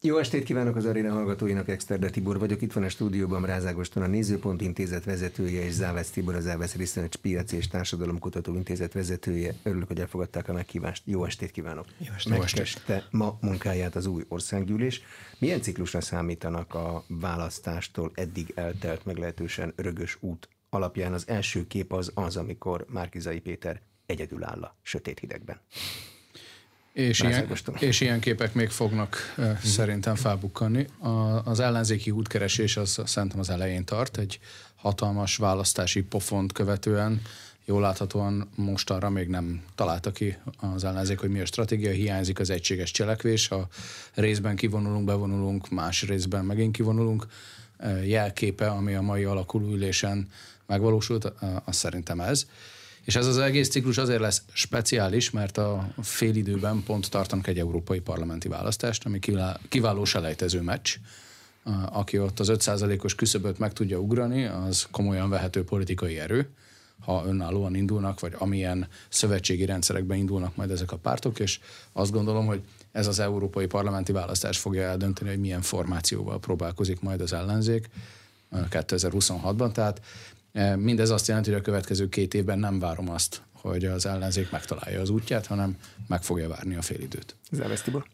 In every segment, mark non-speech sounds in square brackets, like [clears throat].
Jó estét kívánok az aréna hallgatóinak, Exterde Tibor vagyok. Itt van a stúdióban Rázágoston a Nézőpont Intézet vezetője és Závesz Tibor, az Elvesz Research Piaci és Társadalomkutató Intézet vezetője. Örülök, hogy elfogadták a meghívást. Jó estét kívánok! Jó estét! Megkezdte ma munkáját az új országgyűlés. Milyen ciklusra számítanak a választástól eddig eltelt meglehetősen örögös út alapján? Az első kép az az, amikor Márkizai Péter egyedül áll a sötét hidegben. És ilyen, és ilyen képek még fognak uh, szerintem felbukkanni. A, az ellenzéki útkeresés az szerintem az elején tart, egy hatalmas választási pofont követően. Jól láthatóan mostanra még nem találta ki az ellenzék, hogy mi a stratégia, hiányzik az egységes cselekvés, ha részben kivonulunk, bevonulunk, más részben megint kivonulunk, jelképe, ami a mai alakulülésen megvalósult, az szerintem ez. És ez az egész ciklus azért lesz speciális, mert a félidőben pont tartanak egy európai parlamenti választást, ami kiváló selejtező meccs. Aki ott az 5%-os küszöböt meg tudja ugrani, az komolyan vehető politikai erő, ha önállóan indulnak, vagy amilyen szövetségi rendszerekben indulnak majd ezek a pártok, és azt gondolom, hogy ez az európai parlamenti választás fogja eldönteni, hogy milyen formációval próbálkozik majd az ellenzék 2026-ban. Tehát mindez azt jelenti, hogy a következő két évben nem várom azt, hogy az ellenzék megtalálja az útját, hanem meg fogja várni a félidőt.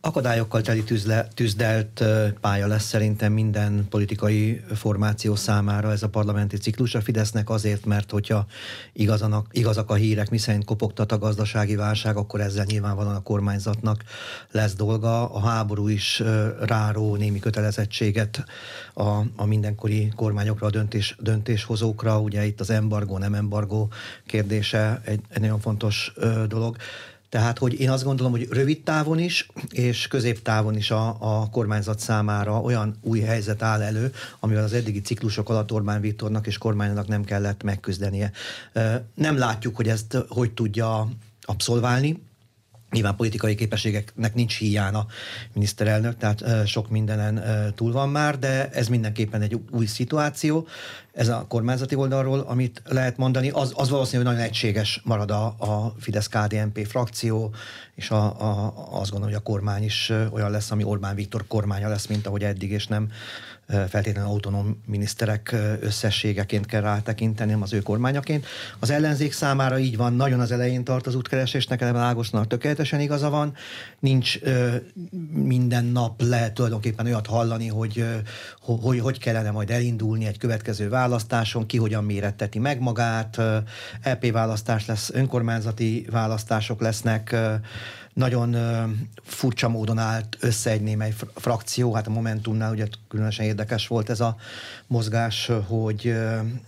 Akadályokkal teli tűzle, tűzdelt pálya lesz szerintem minden politikai formáció számára ez a parlamenti ciklus. A Fidesznek azért, mert hogyha igazanak, igazak a hírek, miszerint kopogtat a gazdasági válság, akkor ezzel nyilvánvalóan a kormányzatnak lesz dolga. A háború is ráró némi kötelezettséget a, a mindenkori kormányokra, a döntés, döntéshozókra. Ugye itt az embargó, nem embargó kérdése egy, egy nagyon fontos dolog. Tehát, hogy én azt gondolom, hogy rövid távon is, és középtávon is a, a kormányzat számára olyan új helyzet áll elő, amivel az eddigi ciklusok alatt Orbán Viktornak és kormánynak nem kellett megküzdenie. Nem látjuk, hogy ezt hogy tudja abszolválni, Nyilván politikai képességeknek nincs hiána miniszterelnök, tehát sok mindenen túl van már, de ez mindenképpen egy új szituáció. Ez a kormányzati oldalról, amit lehet mondani, az, az valószínű, hogy nagyon egységes marad a, a Fidesz-KDNP frakció, és a, a, azt gondolom, hogy a kormány is olyan lesz, ami Orbán Viktor kormánya lesz, mint ahogy eddig, és nem feltétlenül autonóm miniszterek összességeként kell rátekinteni, az ő kormányaként. Az ellenzék számára így van, nagyon az elején tart az útkeresés, nekem Ágosnak tökéletesen igaza van. Nincs minden nap lehet tulajdonképpen olyat hallani, hogy, hogy hogy kellene majd elindulni egy következő választáson, ki hogyan méretteti meg magát, LP választás lesz, önkormányzati választások lesznek, nagyon furcsa módon állt össze egy némely frakció, hát a Momentumnál ugye különösen érdekes volt ez a mozgás, hogy,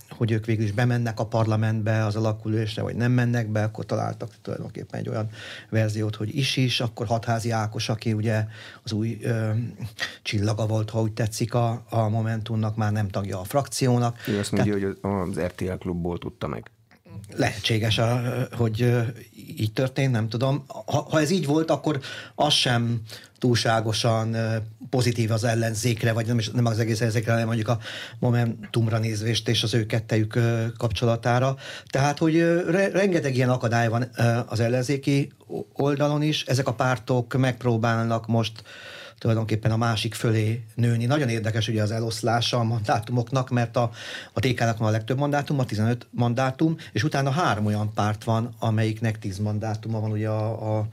hogy ők végül is bemennek a parlamentbe az alakulásra, vagy nem mennek be, akkor találtak tulajdonképpen egy olyan verziót, hogy is-is, akkor Hatházi Ákos, aki ugye az új ö, csillaga volt, ha úgy tetszik a, a Momentumnak, már nem tagja a frakciónak. Ő azt mondja, Tehát, hogy az RTL klubból tudta meg lehetséges, hogy így történt, nem tudom. Ha, ha ez így volt, akkor az sem túlságosan pozitív az ellenzékre, vagy nem, is, nem az egész ellenzékre, hanem mondjuk a Momentumra nézvést és az ő kettejük kapcsolatára. Tehát, hogy rengeteg ilyen akadály van az ellenzéki oldalon is. Ezek a pártok megpróbálnak most tulajdonképpen a másik fölé nőni. Nagyon érdekes ugye az eloszlása a mandátumoknak, mert a, a TK-nak van a legtöbb mandátum, a 15 mandátum, és utána három olyan párt van, amelyiknek 10 mandátuma van, ugye a, a,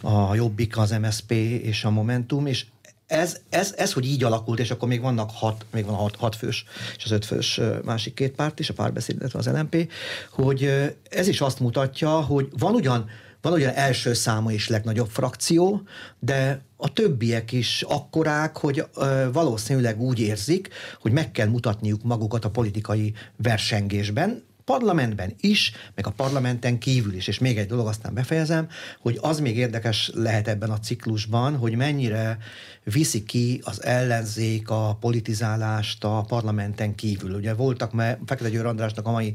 a Jobbik, az MSP és a Momentum, és ez, ez, ez, hogy így alakult, és akkor még vannak hat, még van a hat, hat fős, és az öt fős másik két párt is, a párbeszéd, illetve az LMP, hogy ez is azt mutatja, hogy van ugyan van ugyan első száma és legnagyobb frakció, de a többiek is akkorák, hogy valószínűleg úgy érzik, hogy meg kell mutatniuk magukat a politikai versengésben, parlamentben is, meg a parlamenten kívül is. És még egy dolog, aztán befejezem, hogy az még érdekes lehet ebben a ciklusban, hogy mennyire viszi ki az ellenzék a politizálást a parlamenten kívül. Ugye voltak, mert Fekete Győr Andrásnak a mai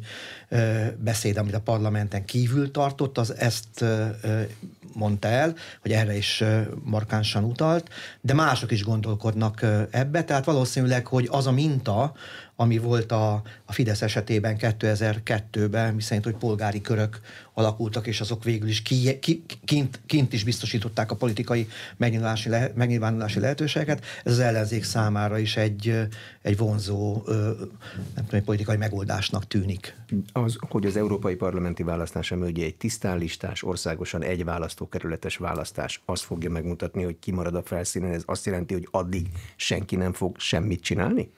ö, beszéd, amit a parlamenten kívül tartott, az ezt ö, mondta el, hogy erre is markánsan utalt, de mások is gondolkodnak ebbe, tehát valószínűleg, hogy az a minta, ami volt a, a Fidesz esetében 2002-ben, miszerint, hogy polgári körök alakultak, és azok végül is ki, ki, kint, kint is biztosították a politikai megnyilvánulási, le, megnyilvánulási lehetőségeket. Ez az ellenzék számára is egy, egy vonzó nem tudom, politikai megoldásnak tűnik. Az, hogy az európai parlamenti választás mögé egy tisztánlistás, országosan egy választókerületes választás, azt fogja megmutatni, hogy kimarad a felszínen, ez azt jelenti, hogy addig senki nem fog semmit csinálni?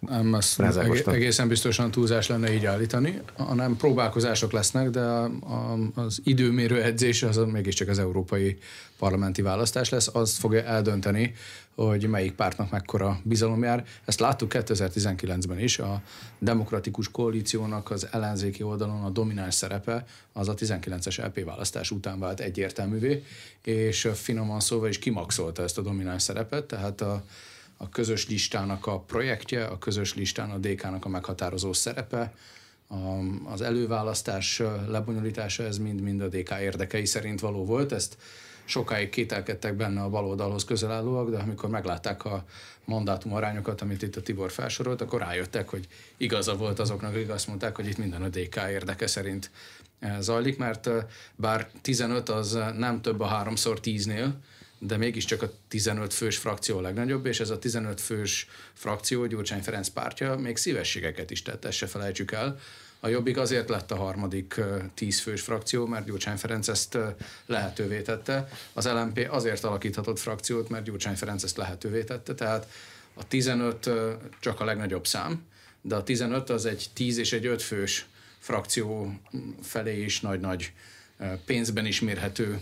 Nem, ezt egészen biztosan túlzás lenne így állítani, hanem próbálkozások lesznek, de a, a, az időmérő edzés az mégiscsak az európai parlamenti választás lesz, az fogja eldönteni, hogy melyik pártnak mekkora bizalom jár. Ezt láttuk 2019-ben is, a demokratikus koalíciónak az ellenzéki oldalon a domináns szerepe az a 19-es LP választás után vált egyértelművé, és finoman szóval is kimaxolta ezt a domináns szerepet, tehát a a közös listának a projektje, a közös listán a DK-nak a meghatározó szerepe, az előválasztás lebonyolítása, ez mind-mind a DK érdekei szerint való volt. Ezt sokáig kételkedtek benne a baloldalhoz közel állóak, de amikor meglátták a mandátum arányokat, amit itt a Tibor felsorolt, akkor rájöttek, hogy igaza volt azoknak, akik azt mondták, hogy itt minden a DK érdeke szerint zajlik, mert bár 15 az nem több a 3 x 10-nél, de mégiscsak a 15 fős frakció a legnagyobb, és ez a 15 fős frakció, Gyurcsány Ferenc pártja még szívességeket is tett, ezt se felejtsük el. A Jobbik azért lett a harmadik 10 fős frakció, mert Gyurcsány Ferenc ezt lehetővé tette. Az LMP azért alakíthatott frakciót, mert Gyurcsány Ferenc ezt lehetővé tette, tehát a 15 csak a legnagyobb szám, de a 15 az egy 10 és egy 5 fős frakció felé is nagy-nagy pénzben is mérhető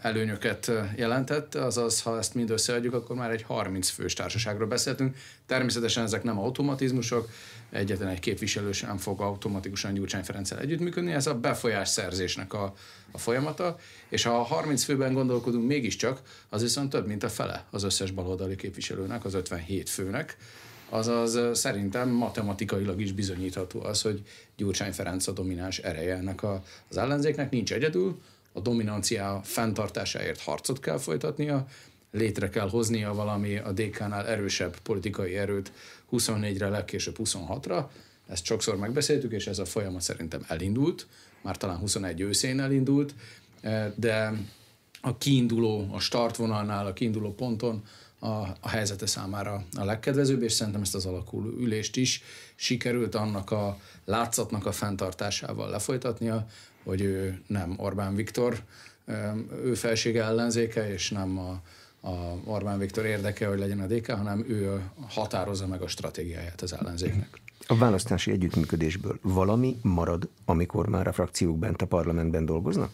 előnyöket jelentett, azaz ha ezt mind összeadjuk, akkor már egy 30 fős társaságról beszéltünk. Természetesen ezek nem automatizmusok, egyetlen egy képviselő sem fog automatikusan Gyurcsány Ferenccel együttműködni, ez a befolyás szerzésnek a, a folyamata, és ha a 30 főben gondolkodunk mégiscsak, az viszont több, mint a fele az összes baloldali képviselőnek, az 57 főnek, azaz szerintem matematikailag is bizonyítható az, hogy Gyurcsány Ferenc a domináns ereje ennek az ellenzéknek, nincs egyedül, a dominancia fenntartásáért harcot kell folytatnia, létre kell hoznia valami a DK-nál erősebb politikai erőt 24-re, legkésőbb 26-ra. Ezt sokszor megbeszéltük, és ez a folyamat szerintem elindult, már talán 21 őszén elindult, eh, de a kiinduló, a startvonalnál, a kiinduló ponton a, a helyzete számára a legkedvezőbb, és szerintem ezt az alakuló ülést is sikerült annak a látszatnak a fenntartásával lefolytatnia, hogy ő nem Orbán Viktor, ő felsége ellenzéke, és nem a, a Orbán Viktor érdeke, hogy legyen a DK, hanem ő határozza meg a stratégiáját az ellenzéknek. A választási együttműködésből valami marad, amikor már a frakciók bent a parlamentben dolgoznak?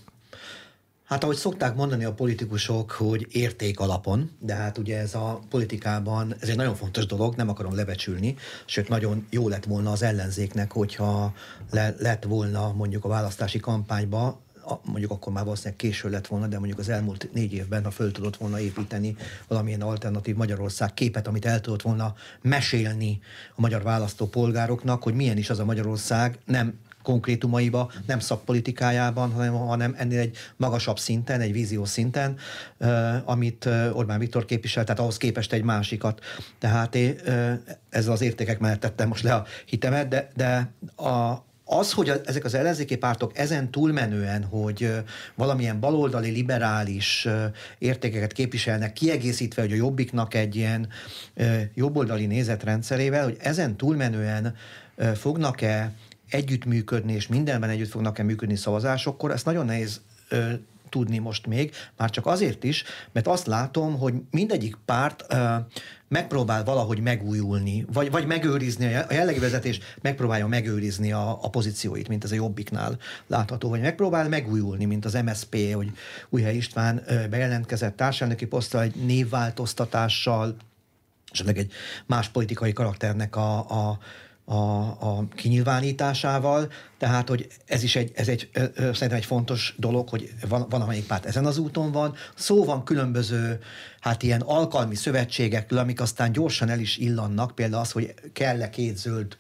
Hát ahogy szokták mondani a politikusok, hogy érték alapon, de hát ugye ez a politikában, ez egy nagyon fontos dolog, nem akarom lebecsülni, sőt nagyon jó lett volna az ellenzéknek, hogyha le, lett volna mondjuk a választási kampányba mondjuk akkor már valószínűleg késő lett volna, de mondjuk az elmúlt négy évben, ha föl tudott volna építeni valamilyen alternatív Magyarország képet, amit el tudott volna mesélni a magyar választópolgároknak, hogy milyen is az a Magyarország, nem konkrétumaiba, nem szakpolitikájában, hanem, hanem ennél egy magasabb szinten, egy vízió szinten, amit Orbán Viktor képvisel, tehát ahhoz képest egy másikat. Tehát én ezzel az értékek mellett tettem most le a hitemet, de, de a, az, hogy ezek az ellenzéki pártok ezen túlmenően, hogy valamilyen baloldali, liberális értékeket képviselnek, kiegészítve, hogy a jobbiknak egy ilyen jobboldali nézetrendszerével, hogy ezen túlmenően fognak-e együttműködni, és mindenben együtt fognak-e működni szavazásokkor, ezt nagyon nehéz ö, tudni most még, már csak azért is, mert azt látom, hogy mindegyik párt ö, megpróbál valahogy megújulni, vagy, vagy megőrizni, a jellegi vezetés megpróbálja megőrizni a, a pozícióit, mint ez a Jobbiknál látható, vagy megpróbál megújulni, mint az MSP, hogy Újhely István ö, bejelentkezett társadalmi posztra egy névváltoztatással, esetleg egy más politikai karakternek a, a a, a kinyilvánításával, tehát, hogy ez is egy, ez egy, ö, szerintem egy fontos dolog, hogy van, van amelyik párt ezen az úton van. Szó van különböző, hát ilyen alkalmi szövetségekről, amik aztán gyorsan el is illannak, például az, hogy kell-e két zöld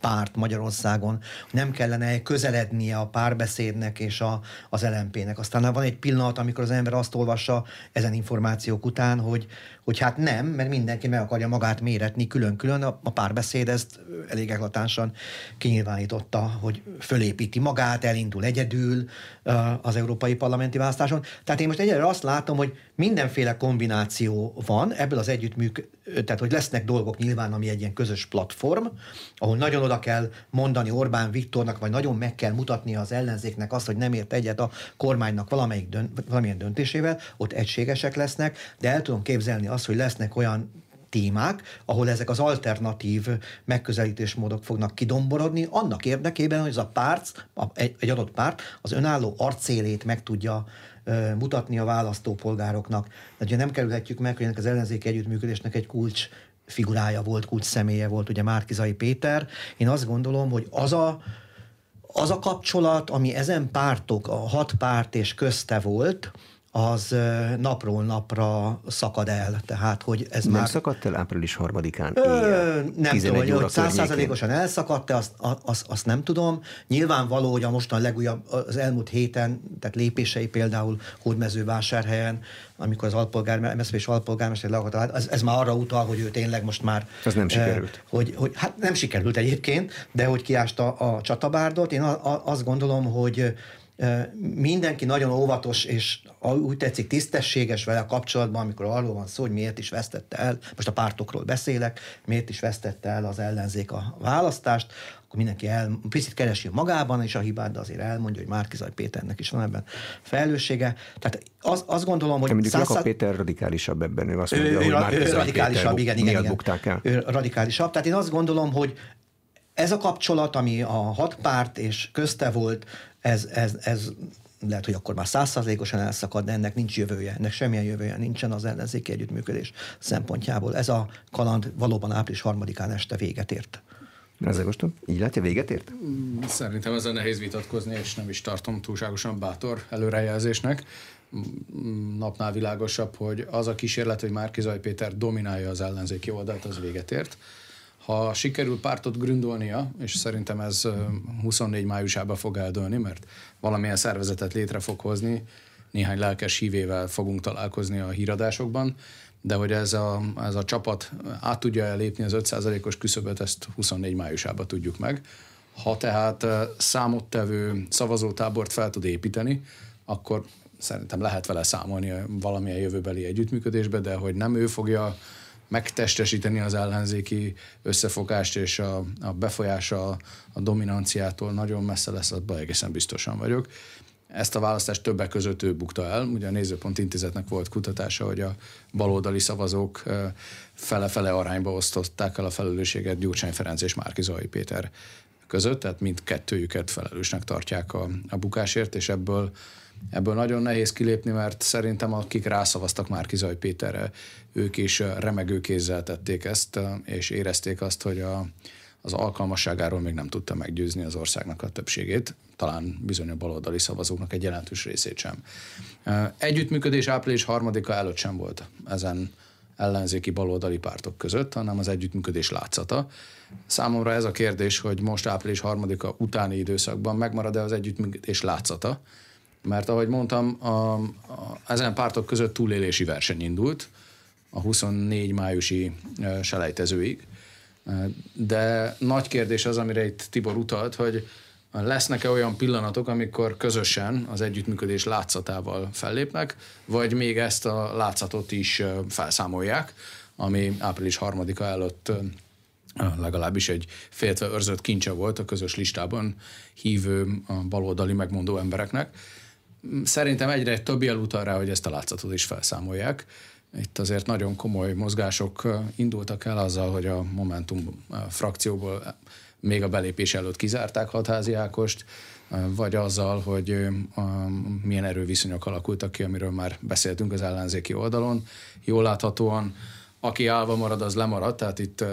párt Magyarországon, nem kellene közelednie a párbeszédnek és a, az LMP-nek. Aztán van egy pillanat, amikor az ember azt olvassa ezen információk után, hogy, hogy hát nem, mert mindenki meg akarja magát méretni külön-külön. A, a párbeszéd ezt elég eklatánsan kinyilvánította, hogy fölépíti magát, elindul egyedül az európai parlamenti választáson. Tehát én most egyelőre azt látom, hogy mindenféle kombináció van ebből az együttműk, tehát hogy lesznek dolgok nyilván, ami egy ilyen közös platform, ahol nagyon oda kell mondani Orbán Viktornak, vagy nagyon meg kell mutatni az ellenzéknek azt, hogy nem ért egyet a kormánynak valamelyik dönt, valamilyen döntésével, ott egységesek lesznek, de el tudom képzelni azt, hogy lesznek olyan témák, ahol ezek az alternatív megközelítésmódok fognak kidomborodni, annak érdekében, hogy ez a párt, egy, adott párt az önálló arcélét meg tudja mutatni a választópolgároknak. De ugye nem kerülhetjük meg, hogy ennek az ellenzéki együttműködésnek egy kulcs figurája volt, kulcs személye volt, ugye Márkizai Péter. Én azt gondolom, hogy az a, az a kapcsolat, ami ezen pártok, a hat párt és közte volt, az napról napra szakad el. Tehát, hogy ez nem már... szakadt el április harmadikán Ö, Nem tudom, hogy százszázalékosan elszakadt-e, azt, azt, azt nem tudom. Nyilvánvaló, hogy a mostan legújabb, az elmúlt héten, tehát lépései például Hódmezővásárhelyen, amikor az alpolgár, MSZP és alpolgármester leakadta, hát ez, ez már arra utal, hogy ő tényleg most már... Ez nem sikerült. Hogy, hogy, hát nem sikerült egyébként, de hogy kiásta a csatabárdot. Én a, a, azt gondolom, hogy mindenki nagyon óvatos, és úgy tetszik tisztességes vele kapcsolatban, amikor arról van szó, hogy miért is vesztette el, most a pártokról beszélek, miért is vesztette el az ellenzék a választást, akkor mindenki el, picit keresi magában is a hibát, de azért elmondja, hogy Márkizaj Péternek is van ebben felelőssége. Tehát az, azt gondolom, hogy... Mondjuk Jakab Péter radikálisabb ebben, ő azt mondja, ő, hogy Márkizaj radikálisabb, Péter igen, igen, igen. Ő radikálisabb. Tehát én azt gondolom, hogy ez a kapcsolat, ami a hat párt és közte volt, ez, ez, ez lehet, hogy akkor már százszázalékosan elszakad, de ennek nincs jövője, ennek semmilyen jövője nincsen az ellenzéki együttműködés szempontjából. Ez a kaland valóban április harmadikán este véget ért. Ezzel most így látja, véget ért? Szerintem ezzel nehéz vitatkozni, és nem is tartom túlságosan bátor előrejelzésnek. Napnál világosabb, hogy az a kísérlet, hogy Márkizaj Péter dominálja az ellenzéki oldalt, az véget ért ha sikerül pártot gründolnia, és szerintem ez 24 májusában fog eldőlni, mert valamilyen szervezetet létre fog hozni, néhány lelkes hívével fogunk találkozni a híradásokban, de hogy ez a, ez a csapat át tudja lépni az 5%-os küszöböt, ezt 24 májusában tudjuk meg. Ha tehát számottevő szavazótábort fel tud építeni, akkor szerintem lehet vele számolni valamilyen jövőbeli együttműködésbe, de hogy nem ő fogja megtestesíteni az ellenzéki összefogást és a, a befolyása a, a dominanciától nagyon messze lesz, abban egészen biztosan vagyok. Ezt a választást többek között ő bukta el. Ugye a Nézőpont Intézetnek volt kutatása, hogy a baloldali szavazók fele-fele arányba osztották el a felelősséget Gyurcsány Ferenc és Márki Zai Péter között, tehát mindkettőjüket felelősnek tartják a, a bukásért, és ebből Ebből nagyon nehéz kilépni, mert szerintem akik rászavaztak már Kizaj Péterre, ők is remegő kézzel tették ezt, és érezték azt, hogy a, az alkalmasságáról még nem tudta meggyőzni az országnak a többségét, talán bizony a baloldali szavazóknak egy jelentős részét sem. Együttműködés április harmadika előtt sem volt ezen ellenzéki baloldali pártok között, hanem az együttműködés látszata. Számomra ez a kérdés, hogy most április harmadika utáni időszakban megmarad-e az együttműködés látszata, mert ahogy mondtam, a, a, ezen pártok között túlélési verseny indult a 24 májusi selejtezőig. De nagy kérdés az, amire itt Tibor utalt, hogy lesznek-e olyan pillanatok, amikor közösen az együttműködés látszatával fellépnek, vagy még ezt a látszatot is felszámolják, ami április harmadika előtt legalábbis egy féltve őrzött kincse volt a közös listában hívő baloldali megmondó embereknek szerintem egyre több jel utal rá, hogy ezt a látszatot is felszámolják. Itt azért nagyon komoly mozgások indultak el azzal, hogy a Momentum frakcióból még a belépés előtt kizárták Hatházi Ákost, vagy azzal, hogy milyen erőviszonyok alakultak ki, amiről már beszéltünk az ellenzéki oldalon. Jól láthatóan, aki állva marad, az lemarad, tehát itt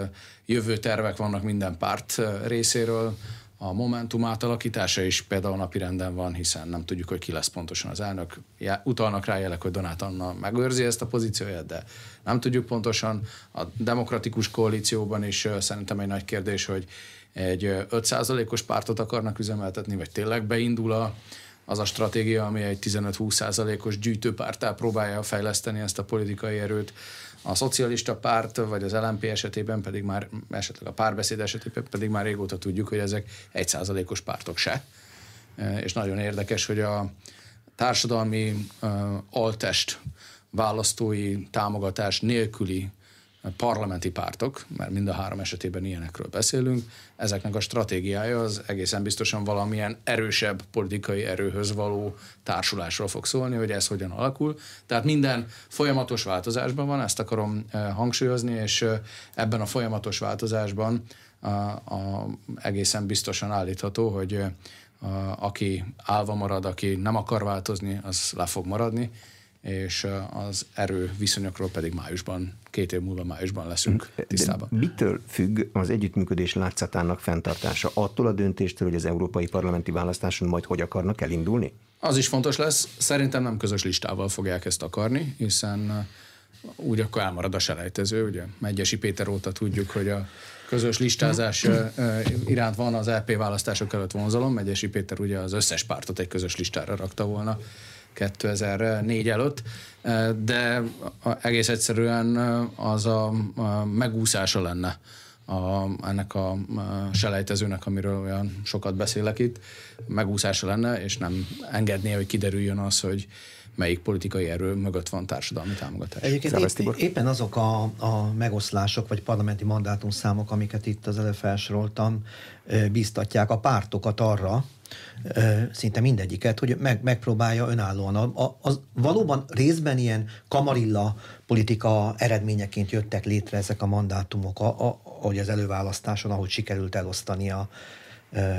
jövő tervek vannak minden párt részéről, a Momentum átalakítása is például napirenden van, hiszen nem tudjuk, hogy ki lesz pontosan az elnök. Utalnak rá jelek, hogy Donát Anna megőrzi ezt a pozícióját, de nem tudjuk pontosan. A demokratikus koalícióban is szerintem egy nagy kérdés, hogy egy 5%-os pártot akarnak üzemeltetni, vagy tényleg beindul a, az a stratégia, ami egy 15-20%-os gyűjtőpártá próbálja fejleszteni ezt a politikai erőt. A szocialista párt, vagy az LMP esetében pedig már, esetleg a párbeszéd esetében pedig már régóta tudjuk, hogy ezek 1%-os pártok se. És nagyon érdekes, hogy a társadalmi altest választói támogatás nélküli parlamenti pártok, mert mind a három esetében ilyenekről beszélünk, ezeknek a stratégiája az egészen biztosan valamilyen erősebb politikai erőhöz való társulásról fog szólni, hogy ez hogyan alakul. Tehát minden folyamatos változásban van, ezt akarom eh, hangsúlyozni, és eh, ebben a folyamatos változásban a, a, egészen biztosan állítható, hogy a, eh, aki állva marad, aki nem akar változni, az le fog maradni, és az erő viszonyokról pedig májusban, két év múlva májusban leszünk tisztában. De mitől függ az együttműködés látszatának fenntartása? Attól a döntéstől, hogy az európai parlamenti választáson majd hogy akarnak elindulni? Az is fontos lesz. Szerintem nem közös listával fogják ezt akarni, hiszen úgy akkor elmarad a selejtező. Ugye Megyesi Péter óta tudjuk, hogy a közös listázás iránt van az LP választások előtt vonzalom. Megyesi Péter ugye az összes pártot egy közös listára rakta volna 2004 előtt, de egész egyszerűen az a megúszása lenne a, ennek a, selejtezőnek, amiről olyan sokat beszélek itt, megúszása lenne, és nem engedné, hogy kiderüljön az, hogy melyik politikai erő mögött van társadalmi támogatás. Egyébként épp, éppen azok a, a megoszlások, vagy parlamenti mandátumszámok, amiket itt az előbb felsoroltam, bíztatják a pártokat arra, szinte mindegyiket, hogy meg, megpróbálja önállóan. A, a, az valóban részben ilyen kamarilla politika eredményeként jöttek létre ezek a mandátumok, a, a, ahogy az előválasztáson, ahogy sikerült elosztani a,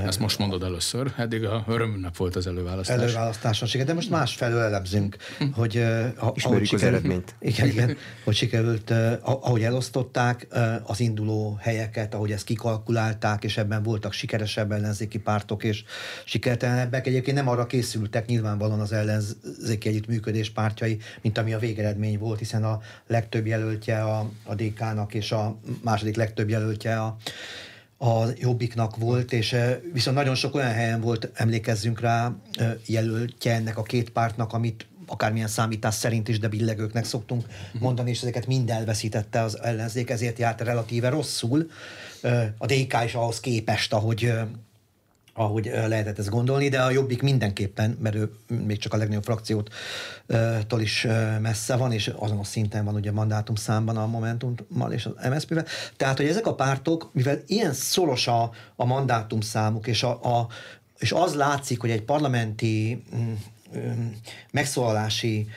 ezt most mondod először, eddig a örömünnep volt az előválasztás. Előválasztáson, de most másfelől elemzünk, hogy ha, Ismerjük az eredményt. Igen, igen, hogy sikerült, ahogy elosztották az induló helyeket, ahogy ezt kikalkulálták, és ebben voltak sikeresebb ellenzéki pártok, és sikertelenebbek. Egyébként nem arra készültek nyilvánvalóan az ellenzéki együttműködés pártjai, mint ami a végeredmény volt, hiszen a legtöbb jelöltje a, a DK-nak, és a második legtöbb jelöltje a a Jobbiknak volt, és eh, viszont nagyon sok olyan helyen volt, emlékezzünk rá, eh, jelöltje ennek a két pártnak, amit akármilyen számítás szerint is, de billegőknek szoktunk uh-huh. mondani, és ezeket mind elveszítette az ellenzék, ezért járt relatíve rosszul. Eh, a DK is ahhoz képest, ahogy ahogy lehetett ezt gondolni, de a Jobbik mindenképpen, mert ő még csak a legnagyobb frakciótól is messze van, és azon a szinten van ugye mandátum számban a Momentummal és az MSZP-vel. Tehát, hogy ezek a pártok, mivel ilyen szoros a, a mandátum számuk, és, a, a, és az látszik, hogy egy parlamenti mm, megszólalási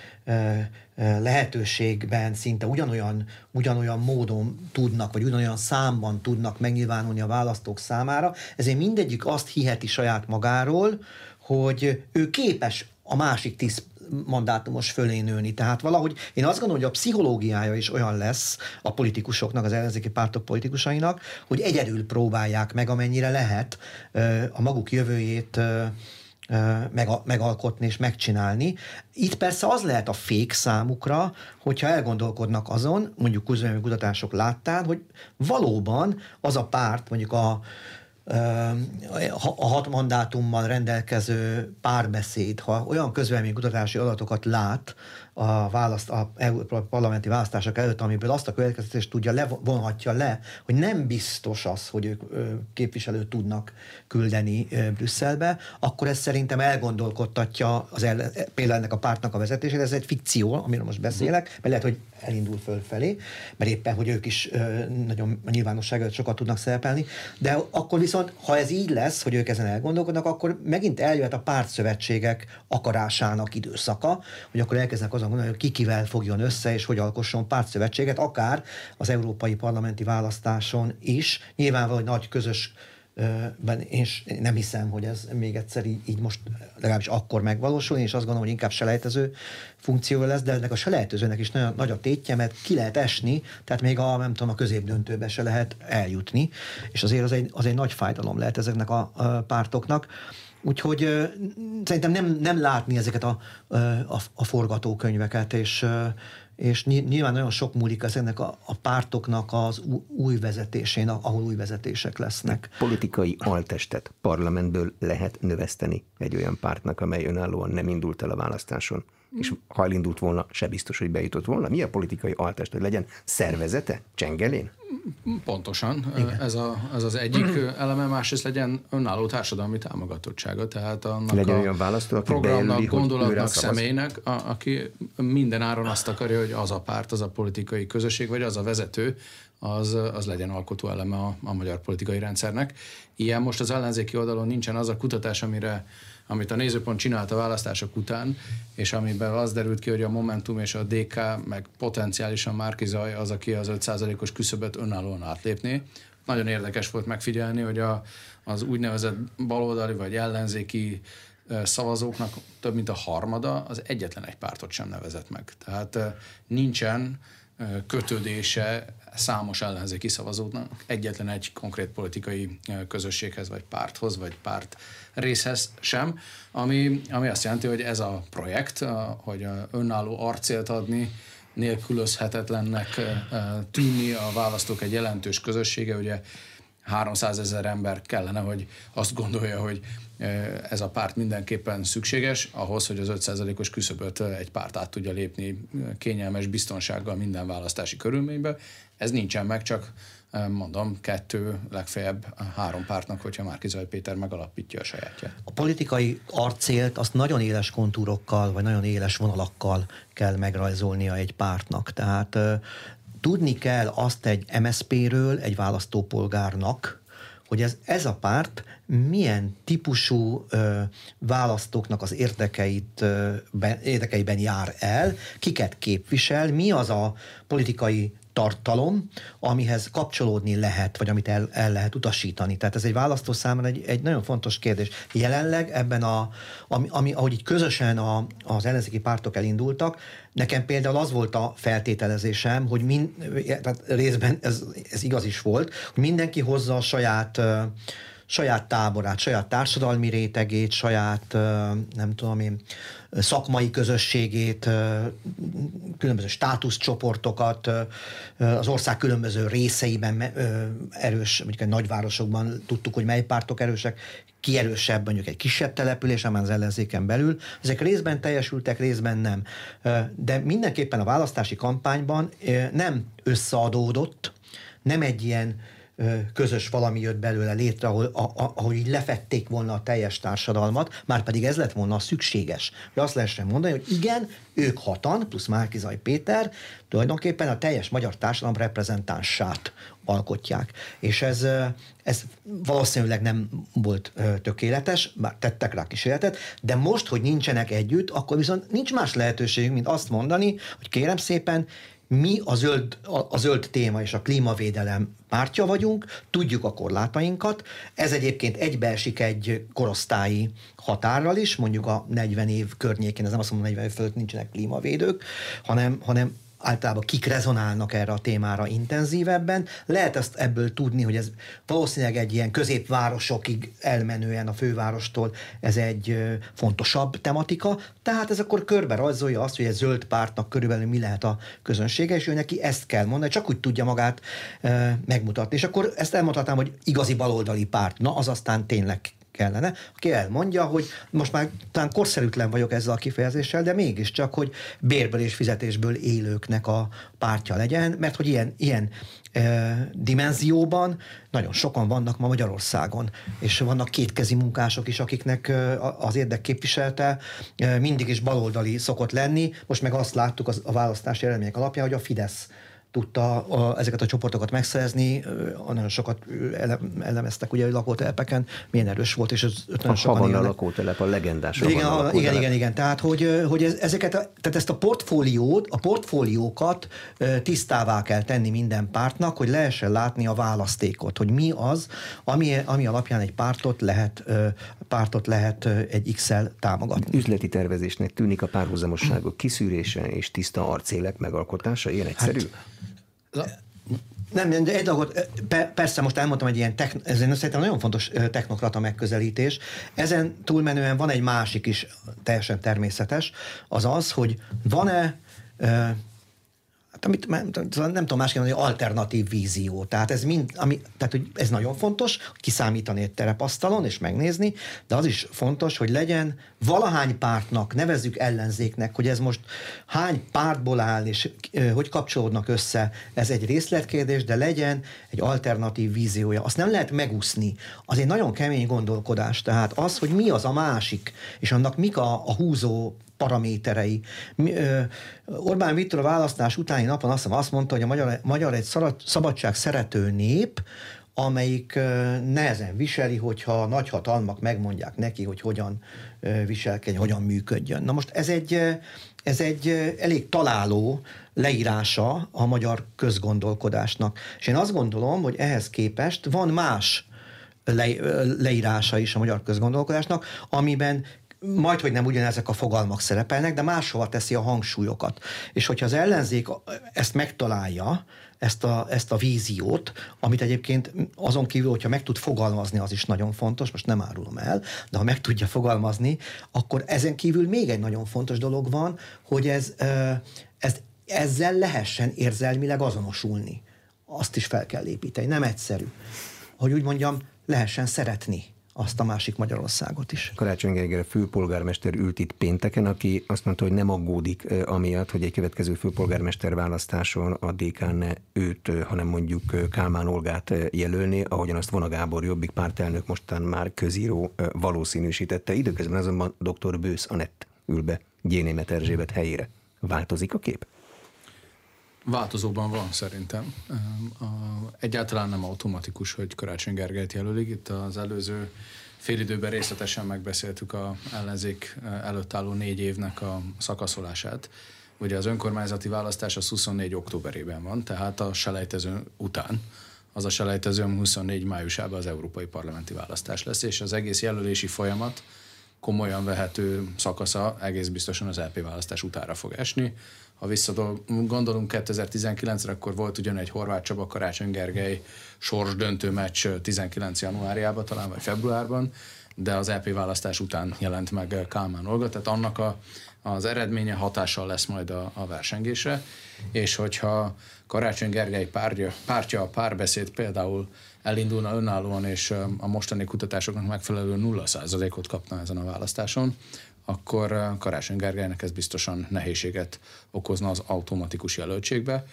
lehetőségben szinte ugyanolyan, ugyanolyan módon tudnak, vagy ugyanolyan számban tudnak megnyilvánulni a választók számára, ezért mindegyik azt hiheti saját magáról, hogy ő képes a másik tíz mandátumos fölé nőni. Tehát valahogy én azt gondolom, hogy a pszichológiája is olyan lesz a politikusoknak, az ellenzéki pártok politikusainak, hogy egyedül próbálják meg, amennyire lehet a maguk jövőjét meg, megalkotni és megcsinálni. Itt persze az lehet a fék számukra, hogyha elgondolkodnak azon, mondjuk közvélemény kutatások láttán, hogy valóban az a párt, mondjuk a, a hat mandátummal rendelkező párbeszéd, ha olyan kutatási adatokat lát, a, választ, a parlamenti választások előtt, amiből azt a következtetést tudja, levonhatja le, hogy nem biztos az, hogy ők képviselőt tudnak küldeni Brüsszelbe, akkor ez szerintem elgondolkodtatja az el, például ennek a pártnak a vezetését. Ez egy fikció, amiről most beszélek, mert lehet, hogy elindul fölfelé, mert éppen, hogy ők is nagyon a nyilvánosság sokat tudnak szerepelni, de akkor viszont, ha ez így lesz, hogy ők ezen elgondolkodnak, akkor megint eljöhet a pártszövetségek akarásának időszaka, hogy akkor elkezdenek azon gondolni, hogy ki kivel fogjon össze, és hogy alkosson pártszövetséget, akár az európai parlamenti választáson is. Nyilvánvaló, hogy nagy közös ben én nem hiszem, hogy ez még egyszer így, így most legalábbis akkor megvalósul, én is azt gondolom, hogy inkább selejtező funkció lesz, de ennek a selejtezőnek is nagyon nagy a tétje, mert ki lehet esni, tehát még a, nem tudom, a középdöntőbe se lehet eljutni, és azért az egy, az egy nagy fájdalom lehet ezeknek a, a pártoknak. Úgyhogy szerintem nem, nem látni ezeket a, a, a forgatókönyveket, és, és nyilván nagyon sok múlik ezeknek a, a pártoknak az új vezetésén, ahol új vezetések lesznek. Politikai altestet parlamentből lehet növeszteni egy olyan pártnak, amely önállóan nem indult el a választáson és ha elindult volna, se biztos, hogy bejutott volna. Mi a politikai altest, hogy legyen szervezete, csengelén? Pontosan, ez, a, ez az egyik [clears throat] eleme, másrészt legyen önálló társadalmi támogatottsága, tehát annak legyen a olyan választó, aki programnak, bejelöli, gondolatnak, személynek, a, aki minden áron azt akarja, hogy az a párt, az a politikai közösség, vagy az a vezető, az, az legyen alkotó eleme a, a magyar politikai rendszernek. Ilyen most az ellenzéki oldalon nincsen az a kutatás, amire amit a nézőpont csinált a választások után, és amiben az derült ki, hogy a Momentum és a DK, meg potenciálisan Márki Zaj az, aki az 5%-os küszöböt önállóan átlépné. Nagyon érdekes volt megfigyelni, hogy a, az úgynevezett baloldali vagy ellenzéki szavazóknak több mint a harmada az egyetlen egy pártot sem nevezett meg. Tehát nincsen kötődése számos ellenzéki szavazóknak egyetlen egy konkrét politikai közösséghez, vagy párthoz, vagy párt részhez sem, ami, ami azt jelenti, hogy ez a projekt, hogy önálló arcélt adni, nélkülözhetetlennek tűnni a választók egy jelentős közössége, ugye 300 ezer ember kellene, hogy azt gondolja, hogy ez a párt mindenképpen szükséges ahhoz, hogy az 5%-os küszöböt egy párt át tudja lépni kényelmes biztonsággal minden választási körülménybe. Ez nincsen meg, csak mondom, kettő, legfeljebb három pártnak, hogyha Márkizaj Péter megalapítja a sajátját. A politikai arcélt azt nagyon éles kontúrokkal, vagy nagyon éles vonalakkal kell megrajzolnia egy pártnak. Tehát tudni kell azt egy MSZP-ről, egy választópolgárnak, hogy ez, ez a párt milyen típusú ö, választóknak az érdekeit, ö, be, érdekeiben jár el, kiket képvisel, mi az a politikai tartalom, amihez kapcsolódni lehet, vagy amit el, el lehet utasítani. Tehát ez egy választó számára egy, egy nagyon fontos kérdés. Jelenleg ebben a, ami, ami ahogy így közösen a, az ellenzéki pártok elindultak, nekem például az volt a feltételezésem, hogy min, tehát részben ez, ez igaz is volt, hogy mindenki hozza a saját saját táborát, saját társadalmi rétegét, saját, nem tudom én, szakmai közösségét, különböző státuszcsoportokat, az ország különböző részeiben erős, mondjuk egy nagyvárosokban tudtuk, hogy mely pártok erősek, ki erősebb mondjuk egy kisebb település, amely az ellenzéken belül. Ezek részben teljesültek, részben nem. De mindenképpen a választási kampányban nem összeadódott, nem egy ilyen közös valami jött belőle létre, ahol, a, ahol így lefették volna a teljes társadalmat, már pedig ez lett volna a szükséges. Hogy azt lehessen mondani, hogy igen, ők hatan, plusz Márkizaj Péter, tulajdonképpen a teljes magyar társadalom reprezentánsát alkotják. És ez, ez valószínűleg nem volt tökéletes, bár tettek rá kísérletet, de most, hogy nincsenek együtt, akkor viszont nincs más lehetőség, mint azt mondani, hogy kérem szépen, mi a zöld, a, a zöld téma és a klímavédelem pártja vagyunk, tudjuk a korlátainkat. Ez egyébként egybeesik egy korosztályi határral is, mondjuk a 40 év környékén, ez nem azt mondom, 40 év fölött nincsenek klímavédők, hanem, hanem általában kik rezonálnak erre a témára intenzívebben. Lehet ezt ebből tudni, hogy ez valószínűleg egy ilyen középvárosokig elmenően a fővárostól ez egy fontosabb tematika, tehát ez akkor körbe rajzolja azt, hogy egy zöld pártnak körülbelül mi lehet a közönsége, és ő neki ezt kell mondani, csak úgy tudja magát megmutatni. És akkor ezt elmondhatnám, hogy igazi baloldali párt, na az aztán tényleg kellene, aki elmondja, hogy most már talán korszerűtlen vagyok ezzel a kifejezéssel, de mégiscsak, hogy bérből és fizetésből élőknek a pártja legyen, mert hogy ilyen, ilyen e, dimenzióban nagyon sokan vannak ma Magyarországon, és vannak kétkezi munkások is, akiknek az érdekképviselte mindig is baloldali szokott lenni. Most meg azt láttuk az, a választási eredmények alapján, hogy a Fidesz tudta a, ezeket a csoportokat megszerezni, nagyon sokat ele, elemeztek ugye a lakótelepeken, milyen erős volt, és ez nagyon a sokan a lakótelep, a legendás igen, a, igen, igen, igen, tehát hogy, hogy ezeket, a, tehát ezt a portfóliót, a portfóliókat tisztává kell tenni minden pártnak, hogy lehessen látni a választékot, hogy mi az, ami, ami alapján egy pártot lehet, pártot lehet egy X-el támogatni. Üzleti tervezésnek tűnik a párhuzamosságok kiszűrése és tiszta arcélek megalkotása, ilyen egyszerű? Hát, nem, egy dolgot, persze most elmondtam egy ilyen, techn, ez szerintem nagyon fontos technokrata megközelítés. Ezen túlmenően van egy másik is teljesen természetes, az az, hogy van-e hát amit nem tudom másképp mondani, alternatív vízió. Tehát ez mind, ami, tehát hogy ez nagyon fontos, kiszámítani egy terepasztalon és megnézni, de az is fontos, hogy legyen valahány pártnak, nevezzük ellenzéknek, hogy ez most hány pártból áll, és hogy kapcsolódnak össze, ez egy részletkérdés, de legyen egy alternatív víziója. Azt nem lehet megúszni. Az egy nagyon kemény gondolkodás. Tehát az, hogy mi az a másik, és annak mik a, a húzó paraméterei. Orbán Viktor a választás utáni napon azt, azt mondta, hogy a magyar, magyar egy szabadság szerető nép, amelyik nehezen viseli, hogyha a nagyhatalmak megmondják neki, hogy hogyan viselkedjen, hogyan működjön. Na most ez egy, ez egy elég találó leírása a magyar közgondolkodásnak. És én azt gondolom, hogy ehhez képest van más le, leírása is a magyar közgondolkodásnak, amiben majd, hogy nem ugyanezek a fogalmak szerepelnek, de máshova teszi a hangsúlyokat. És hogyha az ellenzék ezt megtalálja, ezt a, ezt a víziót, amit egyébként azon kívül, hogyha meg tud fogalmazni, az is nagyon fontos, most nem árulom el, de ha meg tudja fogalmazni, akkor ezen kívül még egy nagyon fontos dolog van, hogy ez, ez ezzel lehessen érzelmileg azonosulni. Azt is fel kell építeni, nem egyszerű. Hogy úgy mondjam, lehessen szeretni azt a másik Magyarországot is. Karácsony Gergely főpolgármester ült itt pénteken, aki azt mondta, hogy nem aggódik amiatt, hogy egy következő főpolgármester választáson a DK ne őt, hanem mondjuk Kálmán Olgát jelölni, ahogyan azt Vona Gábor jobbik pártelnök mostan már közíró valószínűsítette. Időközben azonban dr. Bősz Anett ül be Gyénémet Erzsébet helyére. Változik a kép? Változóban van szerintem. Egyáltalán nem automatikus, hogy Karácsony Gergelyt jelölik. Itt az előző félidőben részletesen megbeszéltük a ellenzék előtt álló négy évnek a szakaszolását. Ugye az önkormányzati választás az 24 októberében van, tehát a selejtező után. Az a selejtező 24 májusában az európai parlamenti választás lesz, és az egész jelölési folyamat komolyan vehető szakasza egész biztosan az LP választás utára fog esni ha visszagondolunk 2019-re, akkor volt ugyan egy Horváth Csaba Karácsony Gergely döntő meccs 19 januárjában talán, vagy februárban, de az EP választás után jelent meg Kálmán Olga, tehát annak a, az eredménye hatással lesz majd a, a versengésre, és hogyha Karácsony Gergely párja, pártja a párbeszéd például elindulna önállóan, és a mostani kutatásoknak megfelelő 0%-ot kapna ezen a választáson, akkor Karácsony Gergelynek ez biztosan nehézséget okozna az automatikus jelöltségbe.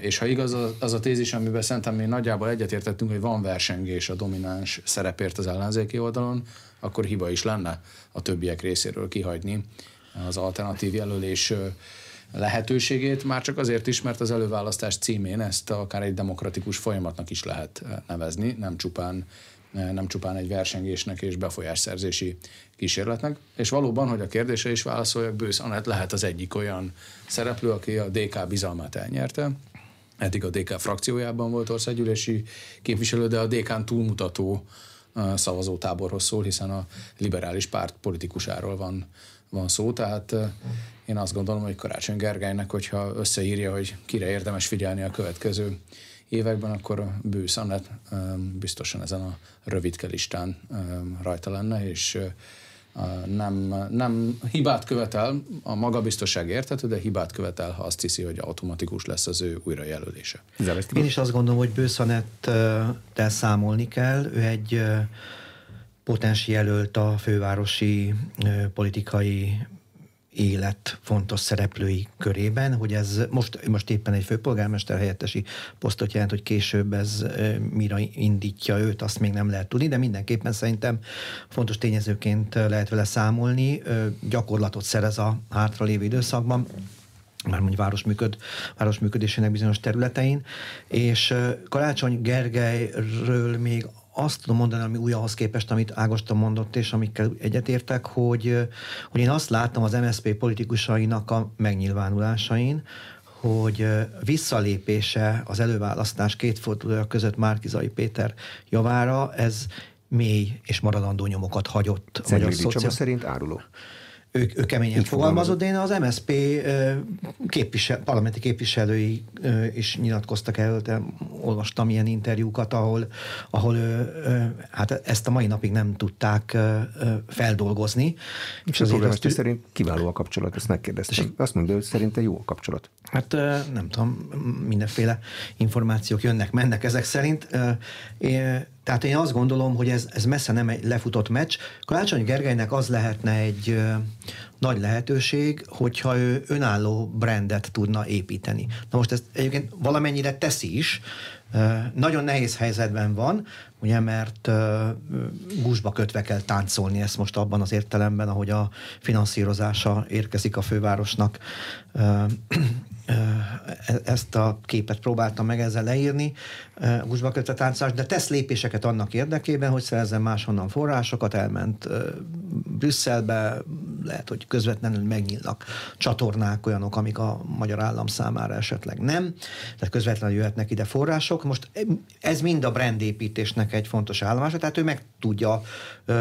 És ha igaz az a tézis, amiben szerintem mi nagyjából egyetértettünk, hogy van versengés a domináns szerepért az ellenzéki oldalon, akkor hiba is lenne a többiek részéről kihagyni az alternatív jelölés lehetőségét, már csak azért is, mert az előválasztás címén ezt akár egy demokratikus folyamatnak is lehet nevezni, nem csupán nem csupán egy versengésnek és befolyásszerzési kísérletnek. És valóban, hogy a kérdése is válaszoljak, Bősz Anett lehet az egyik olyan szereplő, aki a DK bizalmát elnyerte. Eddig a DK frakciójában volt országgyűlési képviselő, de a DK-n túlmutató szavazótáborhoz szól, hiszen a liberális párt politikusáról van, van szó, tehát én azt gondolom, hogy Karácsony Gergelynek, hogyha összeírja, hogy kire érdemes figyelni a következő években, akkor a Bősz Annett biztosan ezen a rövidke listán rajta lenne, és nem, nem hibát követel, a magabiztosság érthető, de hibát követel, ha azt hiszi, hogy automatikus lesz az ő újrajelölése. Én is azt gondolom, hogy Bőszanettel számolni kell. Ő egy potens jelölt a fővárosi politikai élet fontos szereplői körében, hogy ez most, most éppen egy főpolgármester helyettesi posztot jelent, hogy később ez mire indítja őt, azt még nem lehet tudni, de mindenképpen szerintem fontos tényezőként lehet vele számolni, gyakorlatot szerez a hátralévő időszakban, már mondjuk város, működ, város működésének bizonyos területein, és Karácsony Gergelyről még azt tudom mondani, ami új ahhoz képest, amit Ágoston mondott, és amikkel egyetértek, hogy, hogy én azt láttam az MSZP politikusainak a megnyilvánulásain, hogy visszalépése az előválasztás két fordulója között Márkizai Péter javára, ez mély és maradandó nyomokat hagyott. Szegedi Csaba szerint áruló ő, ő keményen Így fogalmazott, de én az MSP képvisel, parlamenti képviselői is nyilatkoztak erről, de olvastam ilyen interjúkat, ahol, ahol hát ezt a mai napig nem tudták feldolgozni. És az polgármester azt... szerint kiváló a kapcsolat, ezt megkérdeztem. Azt mondja, hogy szerinte jó a kapcsolat. Hát nem tudom, mindenféle információk jönnek, mennek ezek szerint. Tehát én azt gondolom, hogy ez, ez messze nem egy lefutott meccs. Karácsony Gergelynek az lehetne egy ö, nagy lehetőség, hogyha ő önálló brandet tudna építeni. Na most ezt egyébként valamennyire teszi is, nagyon nehéz helyzetben van, ugye, mert gúzsba kötve kell táncolni ezt most abban az értelemben, ahogy a finanszírozása érkezik a fővárosnak. E, ezt a képet próbáltam meg ezzel leírni, gúzsba kötve táncolás, de tesz lépéseket annak érdekében, hogy szerezzen máshonnan forrásokat, elment Brüsszelbe, lehet, hogy közvetlenül megnyílnak csatornák olyanok, amik a magyar állam számára esetleg nem, tehát közvetlenül jöhetnek ide források. Most ez mind a brandépítésnek egy fontos állomása, tehát ő meg tudja,